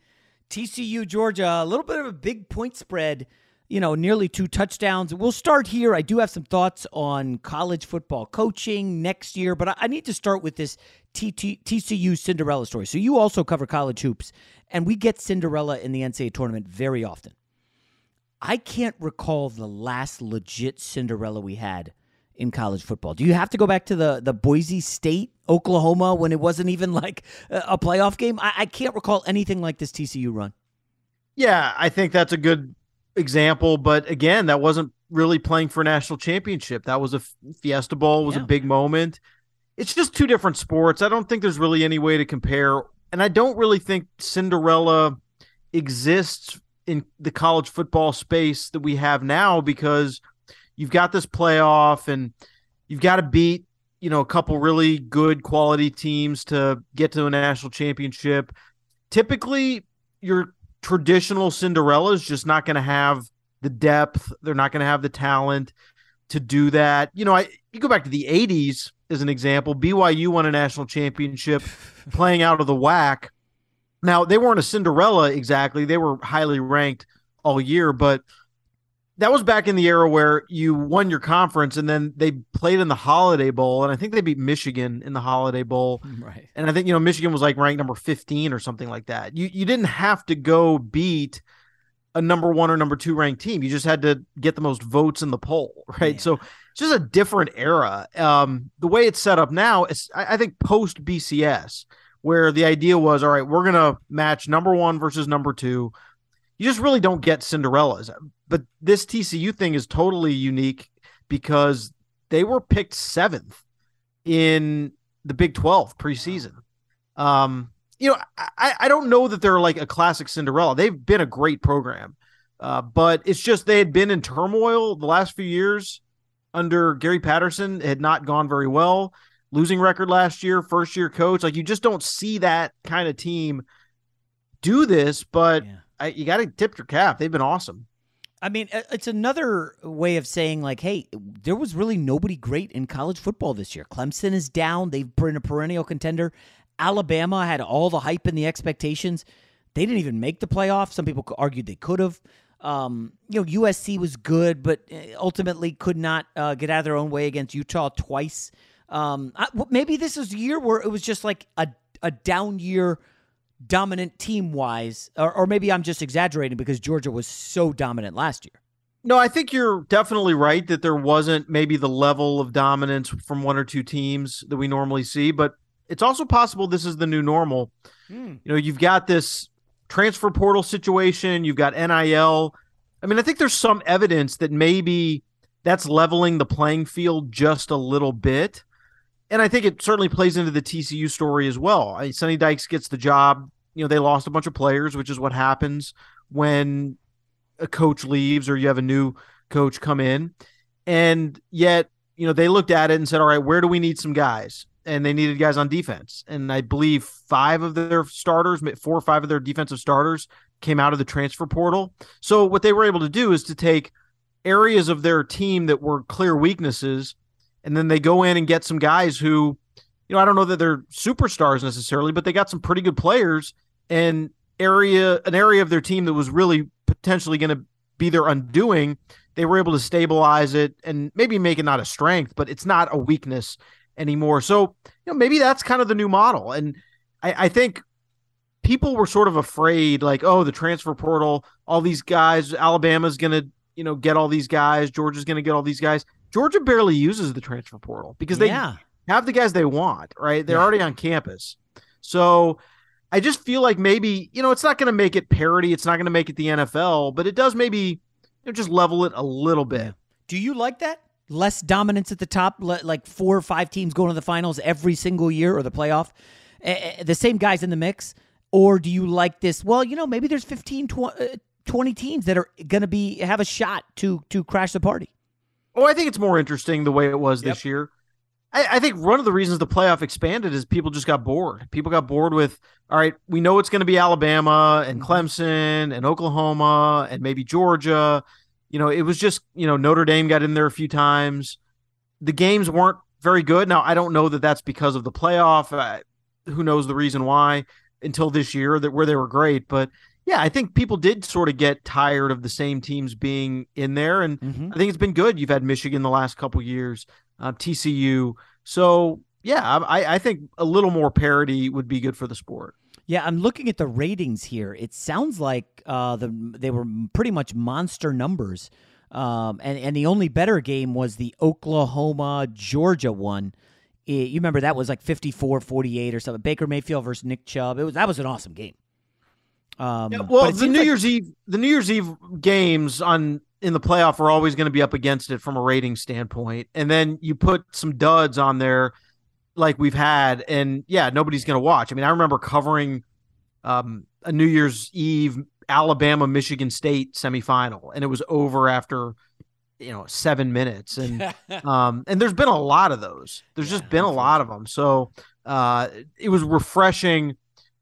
TCU, Georgia. A little bit of a big point spread you know, nearly two touchdowns. We'll start here. I do have some thoughts on college football coaching next year, but I need to start with this TCU Cinderella story. So you also cover college hoops, and we get Cinderella in the NCAA tournament very often. I can't recall the last legit Cinderella we had in college football. Do you have to go back to the the Boise State, Oklahoma, when it wasn't even like a playoff game? I, I can't recall anything like this TCU run. Yeah, I think that's a good example, but again, that wasn't really playing for a national championship. That was a Fiesta Bowl, was yeah. a big moment. It's just two different sports. I don't think there's really any way to compare, and I don't really think Cinderella exists in the college football space that we have now because you've got this playoff and you've got to beat you know a couple really good quality teams to get to a national championship. Typically your traditional cinderella is just not going to have the depth. They're not going to have the talent to do that. You know i you go back to the 80s as an example byu won a national championship playing out of the WAC now they weren't a cinderella exactly they were highly ranked all year but that was back in the era where you won your conference and then they played in the Holiday Bowl and I think they beat Michigan in the Holiday Bowl. Right. And I think you know Michigan was like ranked number 15 or something like that. You you didn't have to go beat a number 1 or number 2 ranked team. You just had to get the most votes in the poll, right? Yeah. So it's just a different era. Um the way it's set up now is I, I think post BCS where the idea was all right, we're to match number 1 versus number 2 you just really don't get Cinderellas. But this TCU thing is totally unique because they were picked seventh in the Big 12 preseason. Um, you know, I, I don't know that they're like a classic Cinderella. They've been a great program, uh, but it's just they had been in turmoil the last few years under Gary Patterson. It had not gone very well. Losing record last year, first year coach. Like you just don't see that kind of team do this, but yeah. I, you got to tip your cap. They've been awesome. I mean, it's another way of saying, like, hey, there was really nobody great in college football this year. Clemson is down. They've been a perennial contender. Alabama had all the hype and the expectations. They didn't even make the playoffs. Some people argued they could have. Um, you know, USC was good, but uh, ultimately could not uh, get out of their own way against Utah twice. Um, I, maybe this is a year where it was just like a, a down year dominant team wise, or, or maybe I'm just exaggerating because Georgia was so dominant last year. No, I think you're definitely right that there wasn't maybe the level of dominance from one or two teams that we normally see, but it's also possible this is the new normal. Mm. You know, you've got this transfer portal situation, you've got NIL. I mean, I think there's some evidence that maybe that's leveling the playing field just a little bit and I think it certainly plays into the TCU story as well. I Sonny Dykes gets the job. You know, they lost a bunch of players, which is what happens when a coach leaves or you have a new coach come in. And yet, you know, they looked at it and said, all right, where do we need some guys? And they needed guys on defense. And I believe five of their starters, four or five of their defensive starters came out of the transfer portal. So what they were able to do is to take areas of their team that were clear weaknesses and then they go in and get some guys who, you know, I don't know that they're superstars necessarily, but they got some pretty good players and area an area of their team that was really potentially going to be their undoing. They were able to stabilize it and maybe make it not a strength, but it's not a weakness anymore. So, you know, maybe that's kind of the new model. And I, I think people were sort of afraid, like, oh, the transfer portal, all these guys, Alabama's going to, you know, get all these guys, Georgia's going to get all these guys. Georgia barely uses the transfer portal because they yeah. have the guys they want, right? They're yeah. already on campus. So I just feel like maybe, you know, it's not going to make it parity. It's not going to make it the NFL, but it does maybe you know, just level it a little bit. Do you like that? Less dominance at the top, like four or five teams going to the finals every single year or the playoff, the same guys in the mix? Or do you like this? Well, you know, maybe there's 15, uh, 20 teams that are going to be have a shot to to crash the party. Oh, I think it's more interesting the way it was yep. this year. I, I, think one of the reasons the playoff expanded is people just got bored. People got bored with, all right, we know it's going to be Alabama and mm-hmm. Clemson and Oklahoma and maybe Georgia. You know, it was just, you know, Notre Dame got in there a few times. The games weren't very good. Now, I don't know that that's because of the playoff. Uh, who knows the reason why until this year that where they were great. But yeah, I think people did sort of get tired of the same teams being in there, and Mm-hmm. I think it's been good. You've had Michigan the last couple years, uh, TCU, so yeah, I, I think a little more parity would be good for the sport. Yeah, I'm looking at the ratings here. It sounds like uh, the they were pretty much monster numbers, um, and and the only better game was the Oklahoma Georgia one. It- you remember that was like 54-48 or something. Baker Mayfield versus Nick Chubb. It was that was an awesome game. Um, Yeah, well, the New like- Year's Eve, the New Year's Eve games on in the playoff are always going to be up against it from a rating standpoint, and then you put some duds on there, like we've had, and yeah, nobody's going to watch. I mean, I remember covering um, a New Year's Eve Alabama Michigan State semifinal, and it was over after you know seven minutes, and um, and there's been a lot of those. There's just been a lot of them, so uh, it was refreshing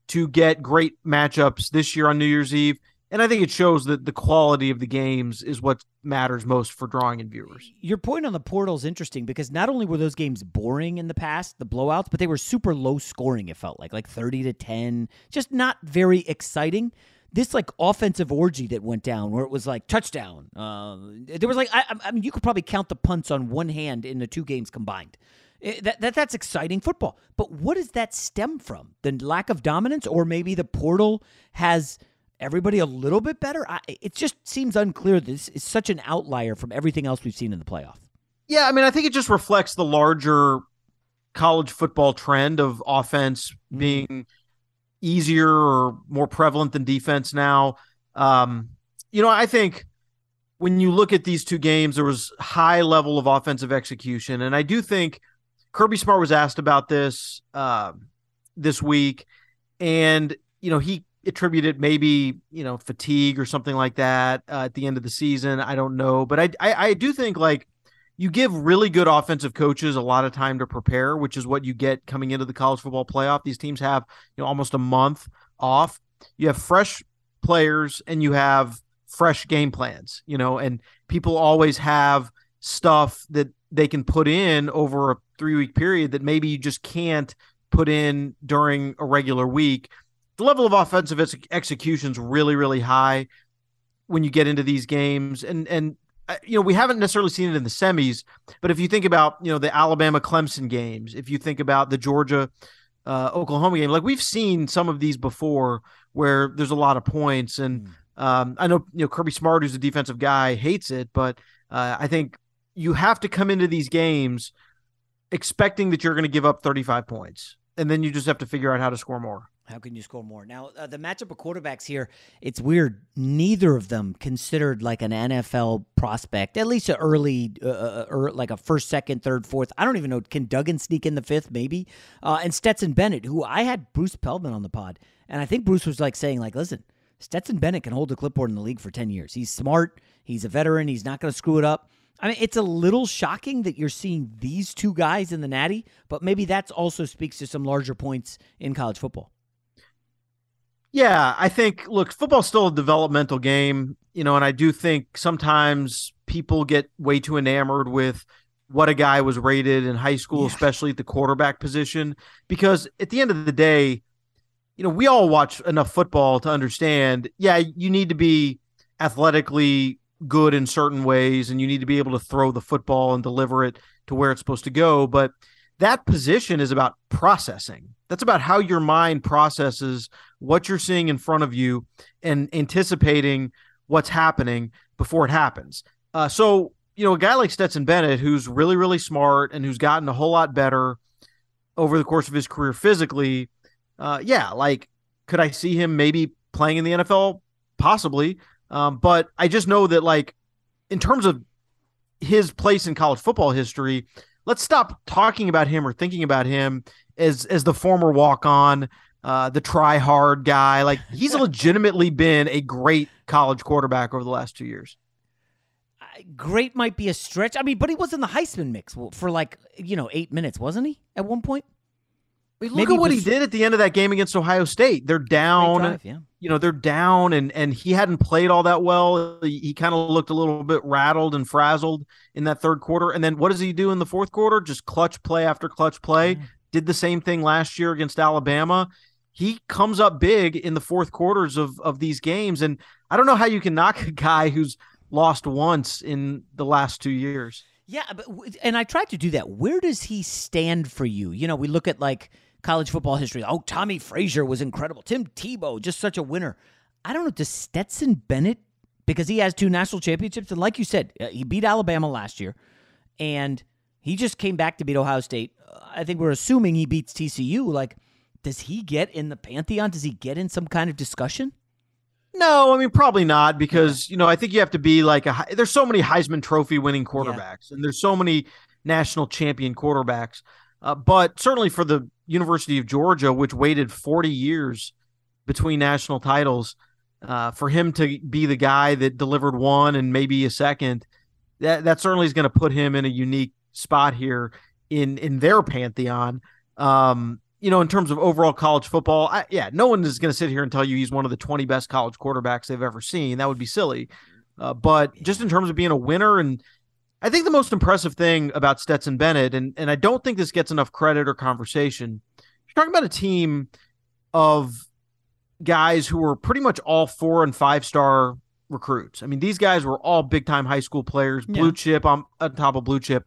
to get great matchups this year on New Year's Eve. And I think it shows that the quality of the games is what matters most for drawing in viewers. Your point on the portal is interesting because not only were those games boring in the past, the blowouts, but they were super low scoring. It felt like like thirty to ten, just not very exciting. This like offensive orgy that went down, where it was like touchdown. Uh, there was like I, I mean, you could probably count the punts on one hand in the two games combined. It- that, that that's exciting football. But what does that stem from? The lack of dominance, or maybe the portal has everybody a little bit better? I, it just seems unclear. This is such an outlier from everything else we've seen in the playoff. Yeah, I mean, I think it just reflects the larger college football trend of offense being easier or more prevalent than defense now. Um, you know, I think when you look at these two games, there was high level of offensive execution, and I do think Kirby Smart was asked about this uh, this week, and you know he attributed maybe you know fatigue or something like that uh, at the end of the season. I don't know, but I, I I do think like you give really good offensive coaches a lot of time to prepare, which is what you get coming into the college football playoff. These teams have you know almost a month off. You have fresh players and you have fresh game plans, you know, and people always have stuff that they can put in over a three week period that maybe you just can't put in during a regular week. The level of offensive ex- execution is really, really high when you get into these games. And, and, uh, you know, we haven't necessarily seen it in the semis, but if you think about, you know, the Alabama Clemson games, if you think about the Georgia uh, Oklahoma game, like we've seen some of these before where there's a lot of points. And um, I know, you know, Kirby Smart, who's a defensive guy, hates it, but uh, I think you have to come into these games expecting that you're going to give up 35 points. And then you just have to figure out how to score more. How can you score more? Now, uh, the matchup of quarterbacks here, it's weird. Neither of them considered like an NFL prospect, at least an early, uh, or like a first, second, third, fourth. I don't even know. Can Duggan sneak in the fifth, maybe? Uh, and Stetson Bennett, who I had Bruce Feldman on the pod, and I think Bruce was like saying, like, listen, Stetson Bennett can hold a clipboard in the league for 10 years. He's smart. He's a veteran. He's not going to screw it up. I mean, it's a little shocking that you're seeing these two guys in the Natty, but maybe that's also speaks to some larger points in college football. Yeah, I think look, football's still a developmental game, you know, and I do think sometimes people get way too enamored with what a guy was rated in high school, especially at the quarterback position, because at the end of the day, you know, we all watch enough football to understand, yeah, you need to be athletically good in certain ways and you need to be able to throw the football and deliver it to where it's supposed to go, but that position is about processing. That's about how your mind processes what you're seeing in front of you and anticipating what's happening before it happens. Uh, so, you know, a guy like Stetson Bennett, who's really, really smart and who's gotten a whole lot better over the course of his career physically, uh, yeah, like, could I see him maybe playing in the NFL? Possibly. Um, but I just know that, like, in terms of his place in college football history, let's stop talking about him or thinking about him as as the former walk on, uh, the try hard guy. Like he's legitimately been a great college quarterback over the last two years. Great might be a stretch. I mean, but he was in the Heisman mix for like you know eight minutes, wasn't he? At one point. Look Maybe at what he did at the end of that game against Ohio State. They're down. Drive, yeah. You know, they're down and and he hadn't played all that well. He, he kind of looked a little bit rattled and frazzled in that third quarter. And then what does he do in the fourth quarter? Just clutch play after clutch play. Did the same thing last year against Alabama. he comes up big in the fourth quarters of of these games. And I don't know how you can knock a guy who's lost once in the last two years. Yeah, but and I tried to do that. Where does he stand for you? You know, we look at like college football history. Oh, Tommie Frazier was incredible. Tim Tebow, just such a winner. I don't know. Does Stetson Bennett, because he has two national championships, and like you said, uh, he beat Alabama last year, and he just came back to beat Ohio State. I think we're assuming he beats TCU. Like, does he get in the pantheon? Does he get in some kind of discussion? No, I mean probably not because you know I think you have to be like a. There's so many Heisman Trophy winning quarterbacks, yeah. and there's so many national champion quarterbacks. Uh, but certainly for the University of Georgia, which waited 40 years between national titles, uh, for him to be the guy that delivered one and maybe a second, that that certainly is going to put him in a unique spot here in in their pantheon. Um, you know, in terms of overall college football, I, yeah, no one is going to sit here and tell you he's one of the 20 best college quarterbacks they've ever seen. That would be silly. Uh, but just in terms of being a winner, and I think the most impressive thing about Stetson Bennett, and, and I don't think this gets enough credit or conversation, you're talking about a team of guys who were pretty much all four and five star recruits. I mean, these guys were all big time high school players, blue yeah. chip on, on top of blue chip.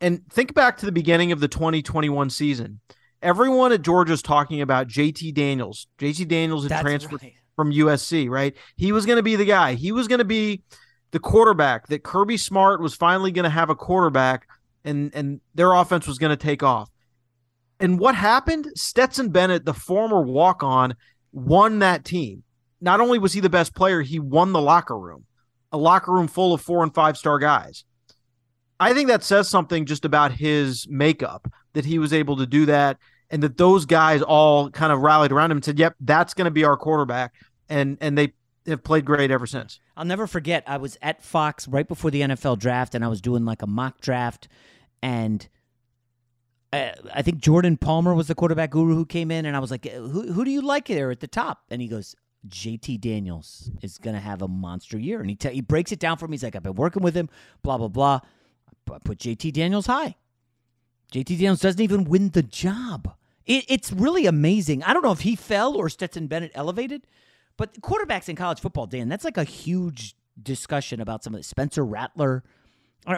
And think back to the beginning of the 2021 season everyone at Georgia's talking about JT Daniels. JT Daniels had transferred right. from USC, right? He was going to be the guy. He was going to be the quarterback that Kirby Smart was finally going to have a quarterback and and their offense was going to take off. And what happened? Stetson Bennett, the former walk-on, won that team. Not only was he the best player, he won the locker room. A locker room full of 4 and 5 star guys. I think that says something just about his makeup that he was able to do that and that those guys all kind of rallied around him and said, "Yep, that's going to be our quarterback." And and they have played great ever since. I'll never forget. I was at Fox right before the NFL draft, and I was doing like a mock draft, and I, uh, I think Jordan Palmer was the quarterback guru who came in, and I was like, "Who who do you like there at the top?" And he goes, JT Daniels is going to have a monster year. And he, he breaks it down for me. He's like, I've been working with him, blah, blah, blah. I put JT Daniels high. JT Daniels doesn't even win the job. It, it's really amazing. I don't know if he fell or Stetson Bennett elevated, but quarterbacks in college football, Dan, that's like a huge discussion about some of the Spencer Rattler.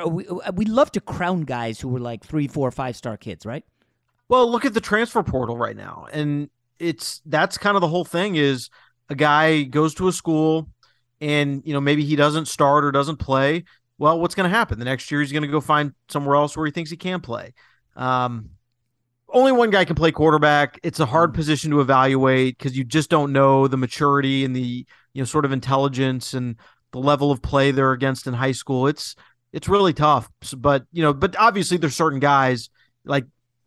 We, uh, we love to crown guys who were like three, four, five star kids, right? Well, look at the transfer portal right now. And it's that's kind of the whole thing is a guy goes to a school and you know maybe he doesn't start or doesn't play well what's going to happen the next year he's going to go find somewhere else where he thinks he can play um, only one guy can play quarterback. It's a hard mm. position to evaluate because you just don't know the maturity and the you know sort of intelligence and the level of play they're against in high school. It's it's really tough. But you know, but obviously there's certain guys like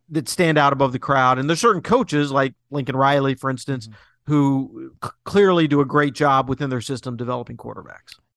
that stand out above the crowd, and there's certain coaches like Lincoln Riley, for instance, mm-hmm. who c- clearly do a great job within their system developing quarterbacks.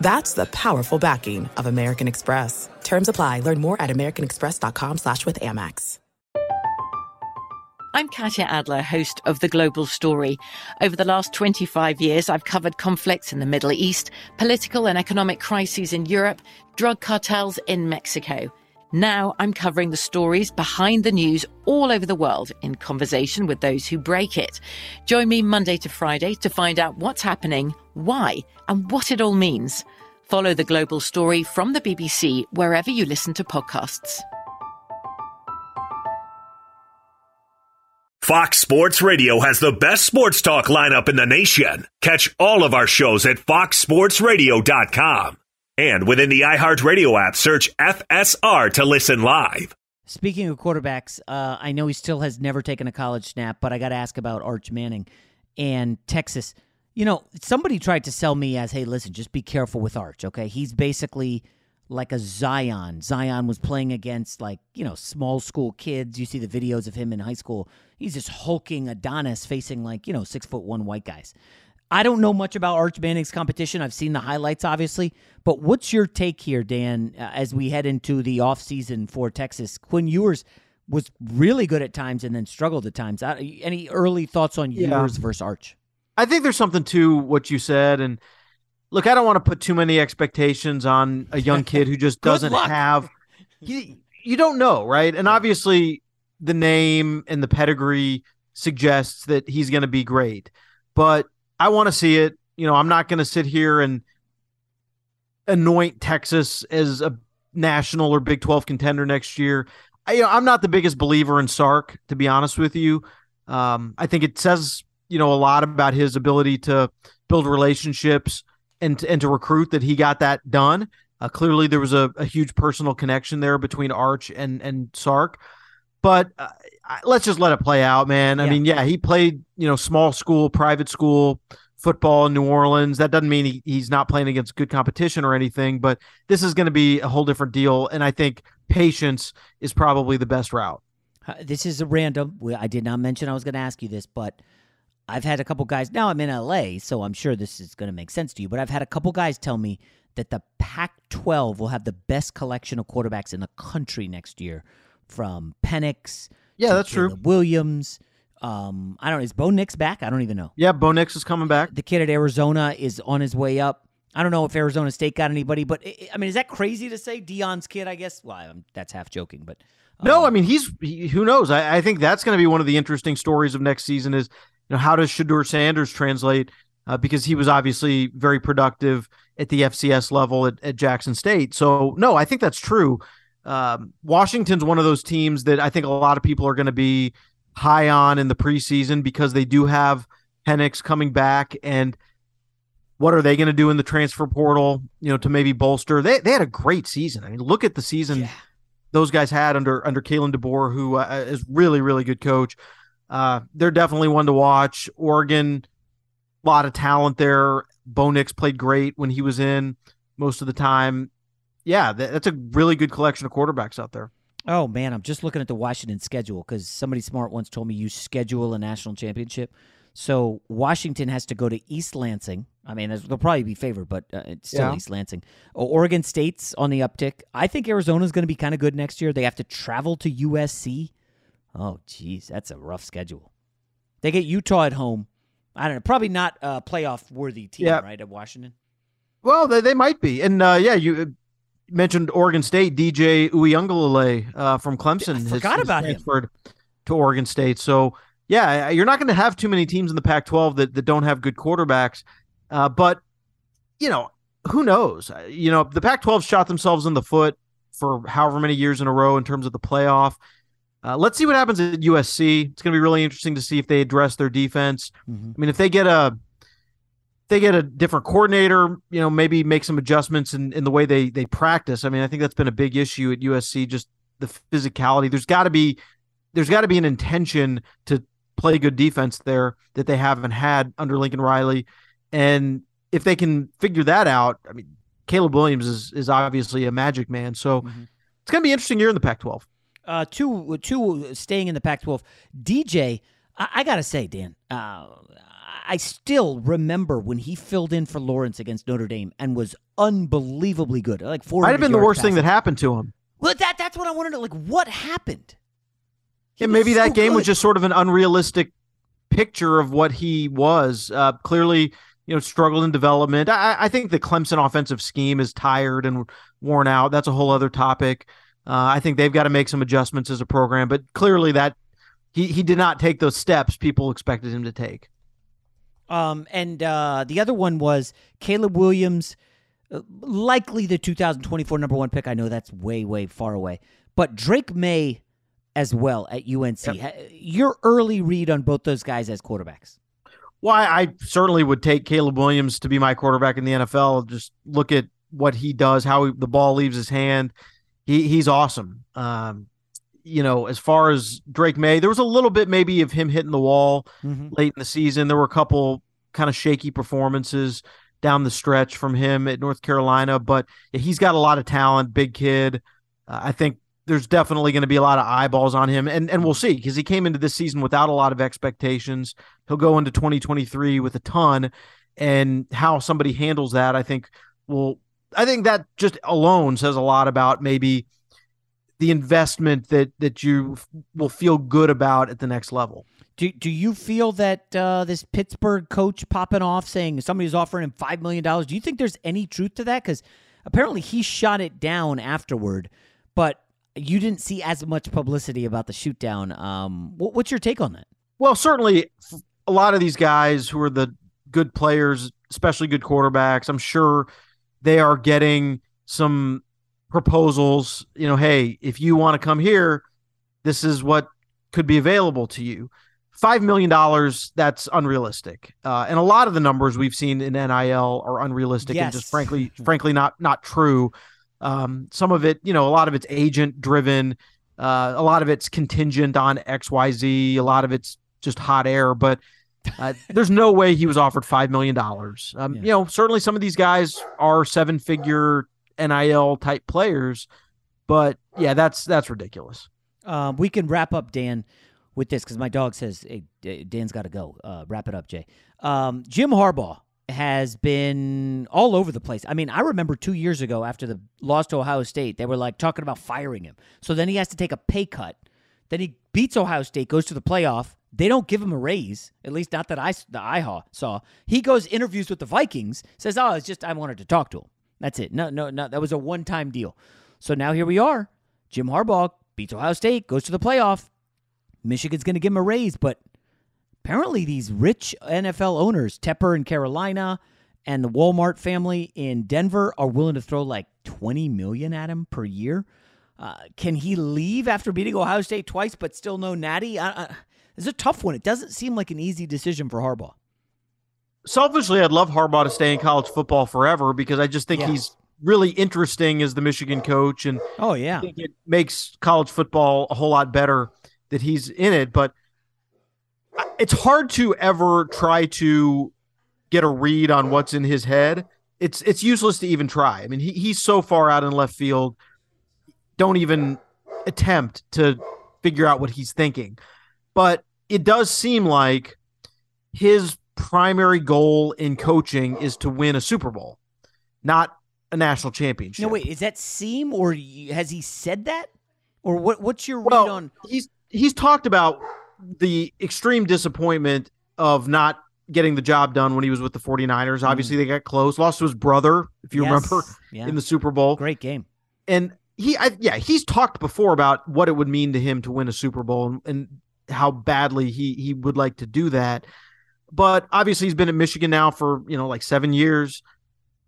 That's the powerful backing of American Express. Terms apply. Learn more at americanexpress.com slash with Amex. I'm Katya Adler, host of The Global Story. Over the last 25 years, I've covered conflicts in the Middle East, political and economic crises in Europe, drug cartels in Mexico. Now I'm covering the stories behind the news all over the world in conversation with those who break it. Join me Monday to Friday to find out what's happening, why, and what it all means. Follow The Global Story from the BBC wherever you listen to podcasts. Fox Sports Radio has the best sports talk lineup in the nation. Catch all of our shows at foxsportsradio.com. And within the iHeartRadio app, search FSR to listen live. Speaking of quarterbacks, uh, I know he still has never taken a college snap, but I got to ask about Arch Manning and Texas. You know, somebody tried to sell me as, hey, listen, just be careful with Arch, okay? He's basically like a Zion. Zion was playing against like, you know, small school kids. You see the videos of him in high school. He's just hulking Adonis facing like, you know, six foot one white guys. I don't know much about Arch Manning's competition. I've seen the highlights, obviously. But what's your take here, Dan, uh, as we head into the offseason for Texas? Quinn Ewers was really good at times and then struggled at times. Uh, Any early thoughts on Yeah. Ewers versus Arch? I think there's something to what you said. And look, I don't want to put too many expectations on a young kid who just doesn't luck. have. You, you don't know, right? And obviously, the name and the pedigree suggests that he's going to be great. But I want to see it. You know, I'm not going to sit here and anoint Texas as a national or Big 12 contender next year. I, you know, I'm not the biggest believer in Sark, to be honest with you. Um, I think it says, you know, a lot about his ability to build relationships and to, and to recruit that he got that done. Uh, clearly, there was a, a huge personal connection there between Arch and and Sark. But uh, let's just let it play out, man. I Yeah. mean, yeah, he played, you know, small school, private school football in New Orleans. That doesn't mean he, he's not playing against good competition or anything, but this is going to be a whole different deal. And I think patience is probably the best route. Uh, This is a random. I did not mention I was going to ask you this, but I've had a couple guys. Now I'm in LA, so I'm sure this is going to make sense to you. But I've had a couple guys tell me that the Pac-12 will have the best collection of quarterbacks in the country next year, from Penix. Yeah, that's true. Williams. Um, I don't know. Is Bo Nix back? I don't even know. Yeah, Bo Nix is coming back. The kid at Arizona is on his way up. I don't know if Arizona State got anybody, but I I mean, is that crazy to say? Deion's kid, I guess. Well, I'm, that's half joking, but No, I mean he's he, who knows. I, I think that's going to be one of the interesting stories of next season is you know how does Shedeur Sanders translate uh, because he was obviously very productive at the FCS level at, at Jackson State. So no, I think that's true. Um, Washington's one of those teams that I think a lot of people are going to be high on in the preseason because they do have Penix coming back and what are they going to do in the transfer portal, you know, to maybe bolster? They they had a great season. I mean, look at the season those guys had under under Kalen DeBoer, who uh, is really really good coach. Uh, they're definitely one to watch. Oregon, a lot of talent there. Bo Nix played great when he was in most of the time. Yeah, that, that's a really good collection of quarterbacks out there. Oh man, I'm just looking at the Washington schedule because somebody smart once told me you schedule a national championship. So Washington has to go to East Lansing. I mean, they'll probably be favored, but uh, it's still Yeah. East Lansing. Oregon State's on the uptick. I think Arizona's going to be kind of good next year. They have to travel to USC. Oh, geez, that's a rough schedule. They get Utah at home. I don't know. Probably not a playoff worthy team, Yeah. right? At Washington. Well, they, they might be, and uh, yeah, you uh, mentioned Oregon State. DJ Uiagalelei uh, from Clemson has- forgot has about him. transferred to Oregon State. So yeah, you're not going to have too many teams in the Pac-12 that, that don't have good quarterbacks. Uh, but you know, who knows? You know, the Pac-12 shot themselves in the foot for however many years in a row in terms of the playoff. Uh, let's see what happens at USC. It's going to be really interesting to see if they address their defense. Mm-hmm. I mean, if they get a they get a different coordinator, you know, maybe make some adjustments in, in the way they they practice. I mean, I think that's been a big issue at USC, just the physicality. There's got to be there's got to be an intention to play good defense there that they haven't had under Lincoln Riley. And if they can figure that out, I mean, Caleb Williams is is obviously a magic man. So Mm-hmm. it's going to be interesting year in the Pac-12. Uh, two, two staying in the Pac-12. DJ, I, I gotta say, Dan, uh, I still remember when he filled in for Lawrence against Notre Dame and was unbelievably good. Like four. Might have been the worst thing that happened to him. Well, that that's what I wanted to like. What happened? He And was maybe so that game was just sort of an unrealistic picture of what he was. Uh, clearly, you know, struggled in development. I, I think the Clemson offensive scheme is tired and worn out. That's a whole other topic. Uh, I think they've got to make some adjustments as a program, but clearly that he he did not take those steps people expected him to take. Um, and uh, the other one was Caleb Williams, likely the 2024 number one pick. I know that's way, way far away, but Drake Maye as well at UNC. Ha- Your early read on both those guys as quarterbacks. Well, I, I certainly would take Caleb Williams to be my quarterback in the NFL. Just look at what he does, how he, the ball leaves his hand. He he's awesome. Um, you know, as far as Drake Maye, there was a little bit maybe of him hitting the wall Mhm. late in the season. There were a couple kind of shaky performances down the stretch from him at North Carolina, but he's got a lot of talent, big kid. Uh, I think there's definitely going to be a lot of eyeballs on him, and and we'll see because he came into this season without a lot of expectations. He'll go into 2023 with a ton, and how somebody handles that, I think, will. I think that just alone says a lot about maybe the investment that that you f- will feel good about at the next level. Do, do you feel that uh, this Pittsburgh coach popping off saying somebody's offering him $5 million, do you think there's any truth to that? Because apparently he shot it down afterward, but you didn't see as much publicity about the shoot down. Um, what, what's your take on that? Well, certainly a lot of these guys who are the good players, especially good quarterbacks, I'm sure they are getting some proposals. You know, hey, if you want to come here, this is what could be available to you. Five million dollars, that's unrealistic. Uh, and a lot of the numbers we've seen in NIL are unrealistic and just frankly, frankly, not not true. Um, some of it, you know, a lot of it's agent driven. Uh, a lot of it's contingent on X, Y, Z. A lot of it's just hot air. But uh, there's no way he was offered five million dollars. Um, You know, certainly some of these guys are seven figure NIL type players, but yeah, that's that's ridiculous. Um, we can wrap up Dan with this because my dog says hey, Dan's got to go. Uh, wrap it up, Jay. Um, Jim Harbaugh has been all over the place. I mean, I remember two years ago after the loss to Ohio State, they were like talking about firing him. So then he has to take a pay cut. Then he beats Ohio State, goes to the playoff. They don't give him a raise, at least not that I the I ha- saw. He goes interviews with the Vikings, says, "Oh, it's just I wanted to talk to him. That's it. No, no, no. That was a one time deal." So now here we are. Jim Harbaugh beats Ohio State, goes to the playoff. Michigan's going to give him a raise, but apparently these rich NFL owners, Tepper in Carolina and the Walmart family in Denver, are willing to throw like twenty million at him per year. Uh, can he leave after beating Ohio State twice, but still no natty? I, I, it's a tough one. It doesn't seem like an easy decision for Harbaugh. Selfishly, I'd love Harbaugh to stay in college football forever because I just think Yeah. he's really interesting as the Michigan coach, and Oh yeah, it makes college football a whole lot better that he's in it. But it's hard to ever try to get a read on what's in his head. It's it's useless to even try. I mean, he, he's so far out in left field. Don't even attempt to figure out what he's thinking. But it does seem like his primary goal in coaching is to win a Super Bowl, not a national championship. No, wait, is that seem or has he said that, or what? What's your read Well, on? he's he's talked about the extreme disappointment of not getting the job done when he was with the 49ers. Obviously, they got close, lost to his brother, if you Mm. Yes, remember, yeah. in the Super Bowl. Great game. And he, I, yeah, he's talked before about what it would mean to him to win a Super Bowl and, and how badly he he would like to do that. But obviously, he's been at Michigan now for you know like seven years.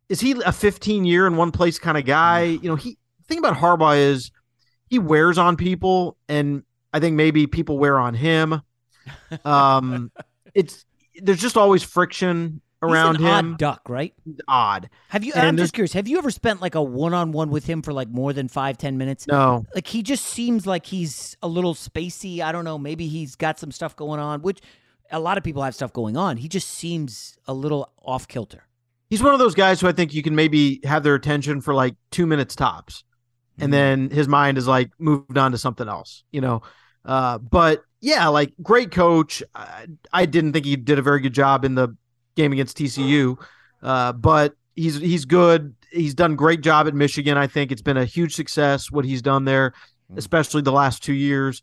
Is he a 15 year in one place kind of guy? You know, he the thing about Harbaugh is he wears on people, and I think maybe people wear on him. Um, it's there's just always friction around him. odd duck, right? Odd. Have you? And I'm just curious. Have you ever spent like a one-on-one with him for like more than five, ten minutes? No. Like he just seems like he's a little spacey. I don't know. Maybe he's got some stuff going on, which a lot of people have stuff going on. He just seems a little off kilter. he's one of those guys who I think you can maybe have their attention for like two minutes tops, and Mm-hmm. then his mind is like moved on to something else, you know. Uh, but yeah, like great coach. I, I didn't think he did a very good job in the game against TCU, uh, but he's he's good. He's done great job at Michigan. I think it's been a huge success what he's done there, especially the last two years.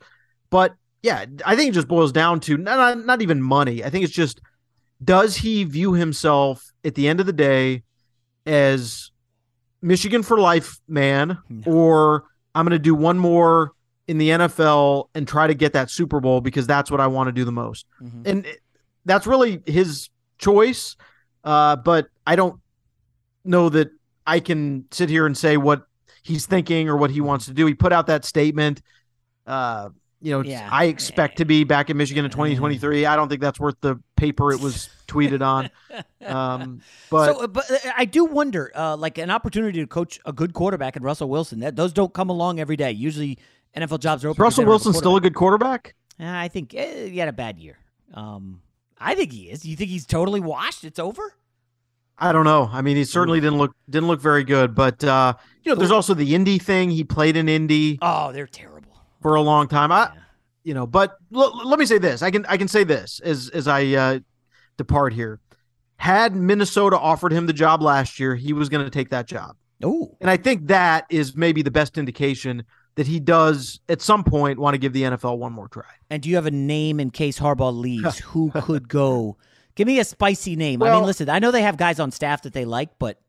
But yeah, I think it just boils down to not not, even money. I think it's just does he view himself at the end of the day as Michigan for life man, or I'm going to do one more in the NFL and try to get that Super Bowl because that's what I want to do the most. And it- that's really his choice. Uh, but I don't know that I can sit here and say what he's thinking or what he wants to do. He put out that statement. Uh, you know, Yeah. I expect to be back in Michigan in 2023. I don't think that's worth the paper it was tweeted on. Um, but so, uh, but uh, I do wonder, uh, like an opportunity to coach a good quarterback and Russell Wilson. That those don't come along every day. Usually, NFL jobs are open. Russell Wilson still a good quarterback? Uh, I think eh, he had a bad year. Um, I think he is. You think he's totally washed? It's over. I don't know. I mean, he certainly didn't look didn't look very good. But uh, you know, there's also the Indy thing. He played in Indy. Oh, they're terrible for a long time. I, you know, but l- let me say this. I can I can say this as as I uh, depart here. Had Minnesota offered him the job last year, he was going to take that job. Oh, and I think that is maybe the best indication that he does at some point want to give the NFL one more try. And do you have a name in case Harbaugh leaves? Who could go? Give me a spicy name. I mean, listen, I know they have guys on staff that they like, but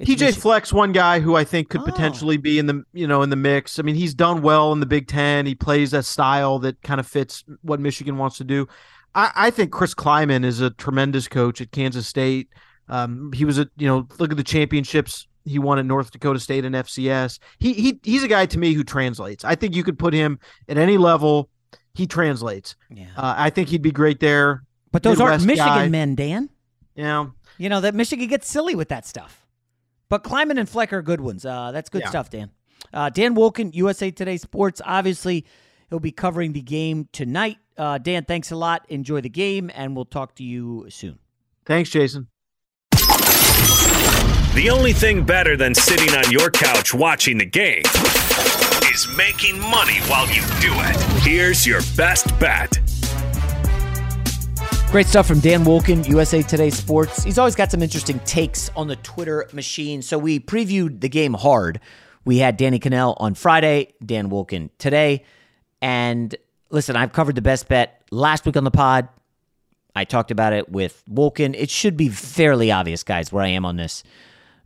TJ Michigan. Flex, one guy who I think Oh. could potentially be in the you know in the mix. I mean, he's done well in the Big Ten. He plays a style that kind of fits what Michigan wants to do. I, I think Chris Klieman is a tremendous coach at Kansas State. Um, he was a you know look at the championships he won at North Dakota State and FCS. He he he's a guy to me who translates. I think you could put him at any level. He translates. Yeah. Uh, I think he'd be great there. But those aren't Michigan guy. men, Dan. Yeah. You know that Michigan gets silly with that stuff. But Klieman and Fleck are good ones. Uh, that's good Yeah. stuff, Dan. Uh, Dan Wolken, USA Today Sports. Obviously, he'll be covering the game tonight. Uh, Dan, thanks a lot. Enjoy the game, and we'll talk to you soon. Thanks, Jason. The only thing better than sitting on your couch watching the game is making money while you do it. Here's your best bet. Great stuff from Dan Wolken, USA Today Sports. He's always got some interesting takes on the Twitter machine. So we previewed the game hard. We had Danny Kanell on Friday, Dan Wolken today. And listen, I've covered the best bet last week on the pod. I talked about it with Wolken. It should be fairly obvious, guys, where I am on this.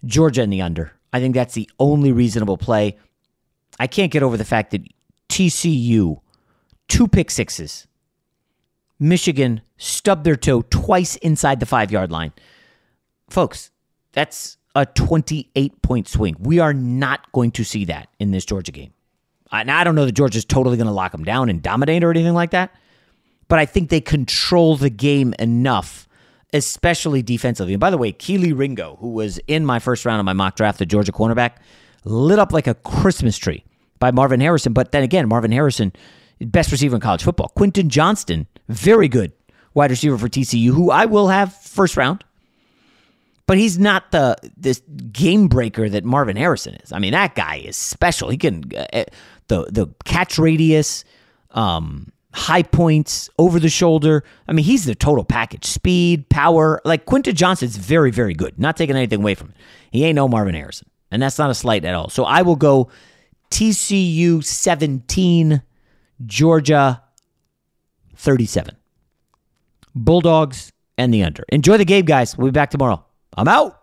Georgia in the under. I think that's the only reasonable play. I can't get over the fact that TCU, two pick sixes, Michigan stubbed their toe twice inside the five yard line. Folks, that's a 28 point swing. We are not going to see that in this Georgia game. Now, I don't know that Georgia's totally going to lock them down and dominate or anything like that, but I think they control the game enough, especially defensively. And by the way, Kelee Ringo, who was in my first round of my mock draft, the Georgia cornerback, lit up like a Christmas tree by Marvin Harrison. But then again, Marvin Harrison, best receiver in college football. Quentin Johnston, very good wide receiver for TCU, who I will have first round. But he's not the this game breaker that Marvin Harrison is. I mean, that guy is special. He can uh, the the catch radius, um, high points, over the shoulder. I mean, he's the total package. Speed, power. Like Quentin Johnston's very very good. Not taking anything away from it. He ain't no Marvin Harrison, and that's not a slight at all. So I will go TCU seventeen, Georgia thirty seven. Bulldogs and the under. Enjoy the game, guys. We'll be back tomorrow. I'm out.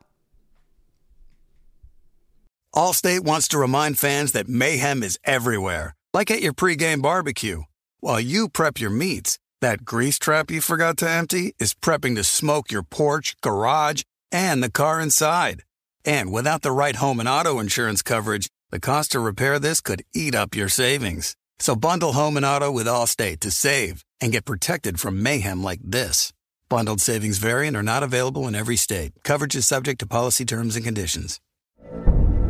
Allstate wants to remind fans that mayhem is everywhere, like at your pregame barbecue. While you prep your meats, that grease trap you forgot to empty is prepping to smoke your porch, garage, and the car inside. And without the right home and auto insurance coverage, the cost to repair this could eat up your savings. So bundle home and auto with Allstate to save and get protected from mayhem like this. Bundled savings variant are not available in every state. Coverage is subject to policy terms and conditions.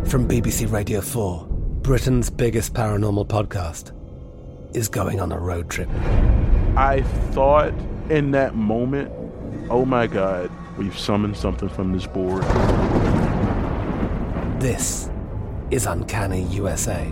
From BBC Radio 4, Britain's biggest paranormal podcast is going on a road trip. I thought in that moment, oh my God, We've summoned something from this board. This is Uncanny USA.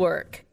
Work.